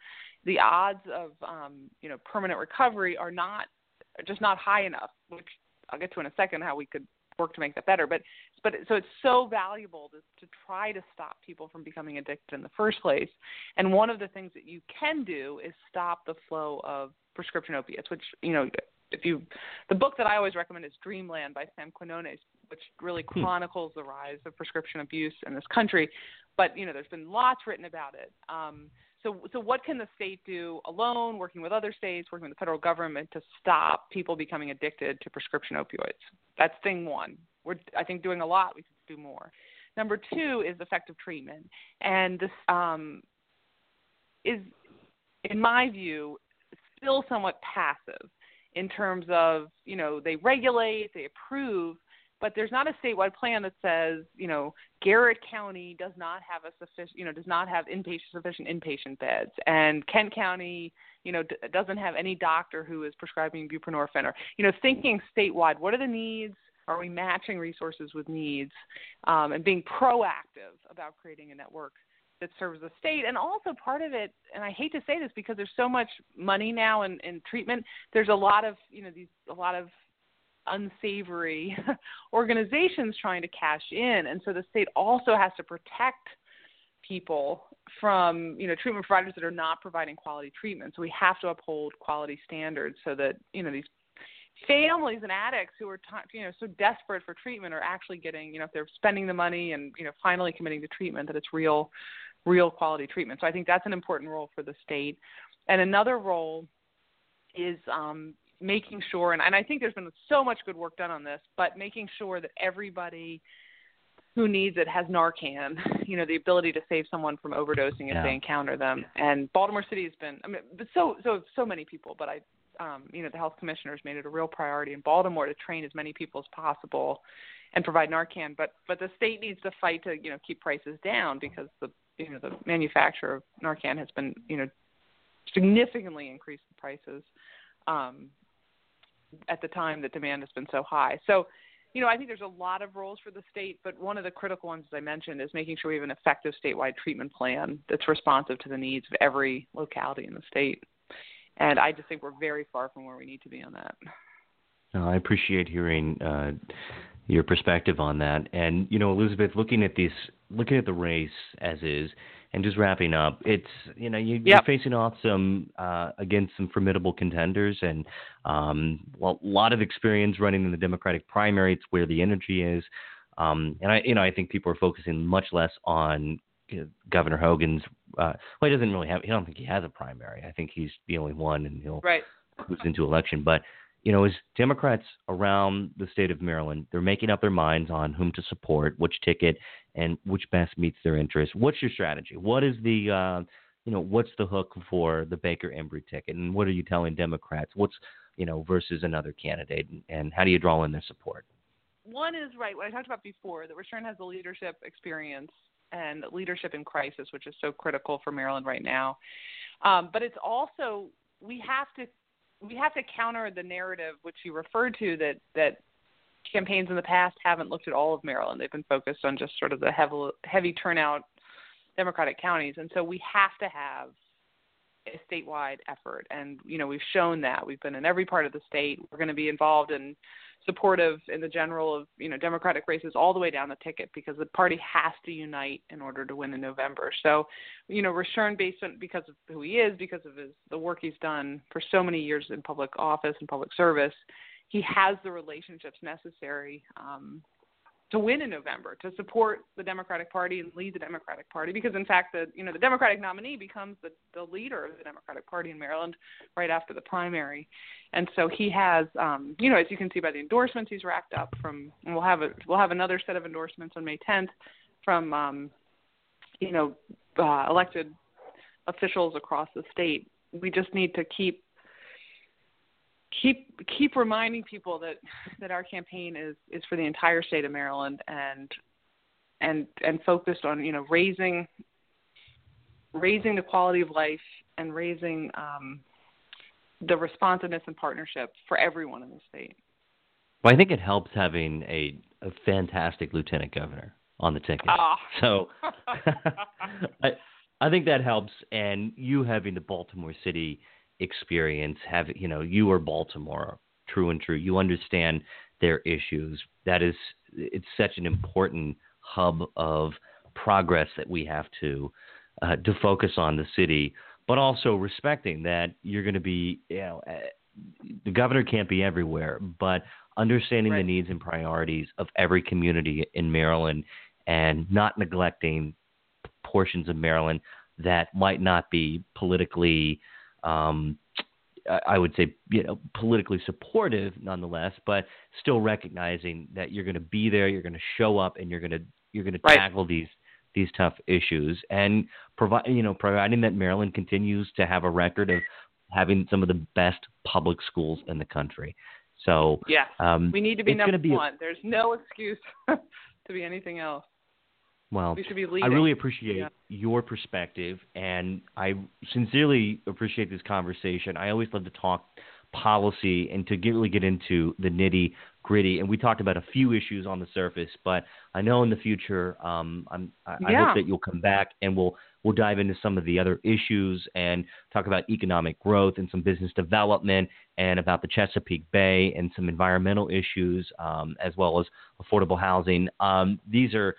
the odds of um, you know permanent recovery are not are just not high enough. Which I'll get to in a second how we could work to make that better. But but so it's so valuable to to try to stop people from becoming addicted in the first place. And one of the things that you can do is stop the flow of prescription opiates, which you know if you the book that I always recommend is Dreamland by Sam Quinones which really hmm. chronicles the rise of prescription abuse in this country. But you know, there's been lots written about it. Um, so, so what can the state do alone, working with other states, working with the federal government to stop people becoming addicted to prescription opioids? That's thing one. We're, I think, doing a lot. We could do more. Number two is effective treatment, and this um, is, in my view, still somewhat passive in terms of you know they regulate, they approve, but there's not a statewide plan that says, you know, Garrett County does not have a sufficient, you know, does not have inpatient sufficient inpatient beds, and Kent County, you know, d- doesn't have any doctor who is prescribing buprenorphine, or you know, thinking statewide, what are the needs? Are we matching resources with needs um, and being proactive about creating a network that serves the state? And also part of it, and I hate to say this because there's so much money now in, in treatment. There's a lot of you know these a lot of unsavory organizations trying to cash in, and so the state also has to protect people from you know treatment providers that are not providing quality treatment. So we have to uphold quality standards so that you know these families and addicts who are you know so desperate for treatment are actually getting you know if they're spending the money and you know finally committing to treatment that it's real real quality treatment. So I think that's an important role for the state. And another role is um, making sure, and, and I think there's been so much good work done on this, but making sure that everybody who needs it has Narcan, you know, the ability to save someone from overdosing if yeah. they encounter them. And Baltimore City has been, I mean, but so so so many people, but I, um, you know, the health commissioners made it a real priority in Baltimore to train as many people as possible and provide Narcan. But but the state needs to fight to you know keep prices down because the you know the manufacturer of Narcan has been you know significantly increased the prices um, at the time that demand has been so high. So you know, I think there's a lot of roles for the state, but one of the critical ones, as I mentioned, is making sure we have an effective statewide treatment plan that's responsive to the needs of every locality in the state. And I just think we're very far from where we need to be on that. No, I appreciate hearing uh, your perspective on that. And you know, Elizabeth, looking at this, looking at the race as is, and just wrapping up, it's you know you, are facing off some uh, against some formidable contenders, and um, well, a lot of experience running in the Democratic primary. It's where the energy is, um, and I you know I think people are focusing much less on you know, Governor Hogan's. Uh, well, he doesn't really have. I don't think he has a primary. I think he's the only one, and he'll right. into election, but you know, as Democrats around the state of Maryland, they're making up their minds on whom to support, which ticket, and which best meets their interests. What's your strategy? What is the, uh, you know, what's the hook for the Baker Embry ticket, and what are you telling Democrats? What's, you know, versus another candidate, and how do you draw in their support? One is right. What I talked about before, that Rushern has the leadership experience and leadership in crisis, which is so critical for Maryland right now. Um, but it's also we have to we have to counter the narrative which you referred to that that campaigns in the past haven't looked at all of Maryland. They've been focused on just sort of the heavy heavy turnout Democratic counties, and so we have to have a statewide effort. And you know, we've shown that we've been in every part of the state. We're going to be involved in supportive in the general of you know Democratic races all the way down the ticket because the party has to unite in order to win in November. So, you know, Rushern based on because of who he is, because of his the work he's done for so many years in public office and public service, he has the relationships necessary um, to win in November, to support the Democratic Party and lead the Democratic Party, because in fact, the you know the Democratic nominee becomes the the leader of the Democratic Party in Maryland right after the primary, and so he has, um, you know, as you can see by the endorsements he's racked up from, we'll have a we'll have another set of endorsements on May 10th from, um, you know, uh, elected officials across the state. We just need to keep keep keep reminding people that that our campaign is is for the entire state of Maryland and and and focused on you know raising raising the quality of life and raising um, the responsiveness and partnership for everyone in the state. Well, I think it helps having a, a fantastic lieutenant governor on the ticket. Oh. So I, I think that helps, and you having the Baltimore City experience have you know you are baltimore true and true you understand their issues that is it's such an important hub of progress that we have to uh, to focus on the city but also respecting that you're going to be you know uh, the governor can't be everywhere but understanding right. the needs and priorities of every community in Maryland and not neglecting portions of Maryland that might not be politically um, I would say, you know, politically supportive nonetheless, but still recognizing that you're going to be there, you're going to show up, and you're going to you're going right. to tackle these these tough issues, and provide you know providing that Maryland continues to have a record of having some of the best public schools in the country. So yeah, um, we need to be number be one. A, There's no excuse to be anything else. Well, we should be leading. I really appreciate yeah. your perspective, and I sincerely appreciate this conversation. I always love to talk policy and to get, really get into the nitty gritty. And we talked about a few issues on the surface, but I know in the future, um, I'm, I, yeah. I hope that you'll come back and we'll we'll dive into some of the other issues and talk about economic growth and some business development and about the Chesapeake Bay and some environmental issues um, as well as affordable housing. Um, these are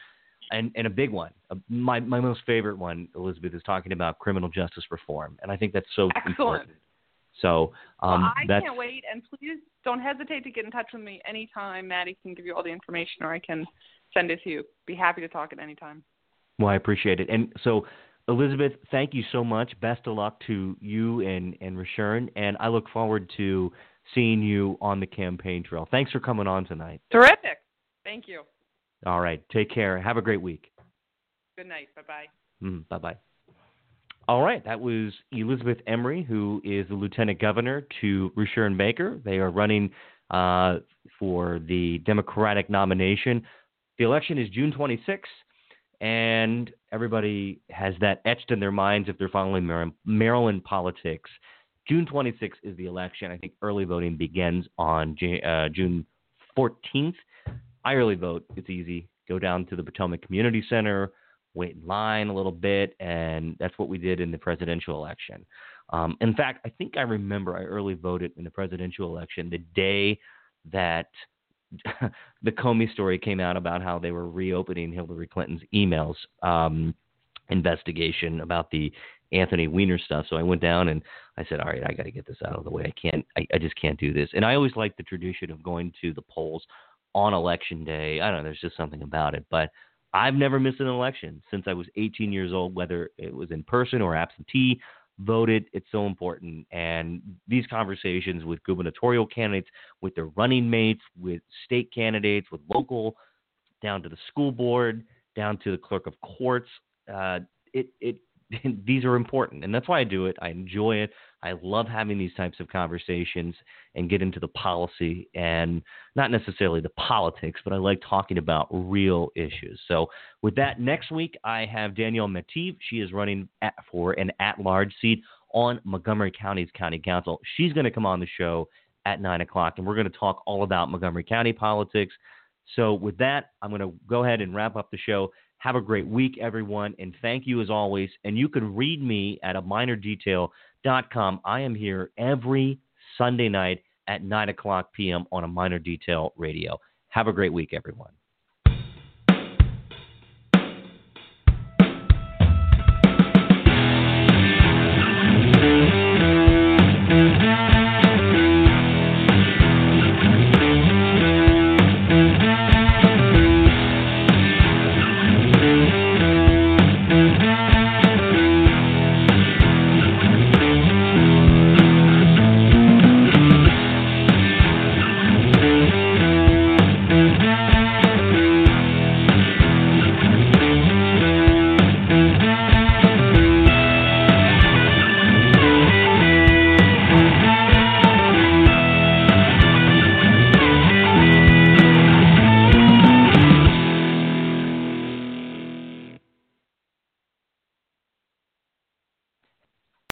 and, and a big one. Uh, my my most favorite one, Elizabeth, is talking about criminal justice reform, and I think that's so Excellent. important. So um, well, I can't wait, and please don't hesitate to get in touch with me anytime. Maddie can give you all the information, or I can send it to you. Be happy to talk at any time. Well, I appreciate it. And so, Elizabeth, thank you so much. Best of luck to you and and Rushern, and I look forward to seeing you on the campaign trail. Thanks for coming on tonight. Terrific. Thank you. All right. Take care. Have a great week. Good night. Bye bye. Mm, bye bye. All right, that was Elizabeth Embry, who is the lieutenant governor to Rushern Baker. They are running uh, for the Democratic nomination. The election is June 26th, and everybody has that etched in their minds if they're following Maryland politics. June 26th is the election. I think early voting begins on uh, June 14th. I early vote. It's easy. Go down to the Potomac Community Center wait in line a little bit, and that's what we did in the presidential election. Um, in fact, I think I remember I early voted in the presidential election the day that the Comey story came out about how they were reopening Hillary Clinton's emails um, investigation about the Anthony Weiner stuff. So I went down and I said, all right, I got to get this out of the way. I can't, I, I just can't do this. And I always like the tradition of going to the polls on election day. I don't know, there's just something about it. But I've never missed an election since I was 18 years old, whether it was in person or absentee voted. It's so important. And these conversations with gubernatorial candidates, with their running mates, with state candidates, with local, down to the school board, down to the clerk of courts, uh, it, it, these are important. And that's why I do it. I enjoy it. I love having these types of conversations and get into the policy and not necessarily the politics, but I like talking about real issues. So, with that, next week I have Danielle Meitiv. She is running at, for an at large seat on Montgomery County's County Council. She's going to come on the show at 9 o'clock, and we're going to talk all about Montgomery County politics. So, with that, I'm going to go ahead and wrap up the show. Have a great week, everyone, and thank you as always. And you can read me at a Miner Detail com. I am here every Sunday night at 9 o'clock p.m. on a Miner Detail radio. Have a great week, everyone.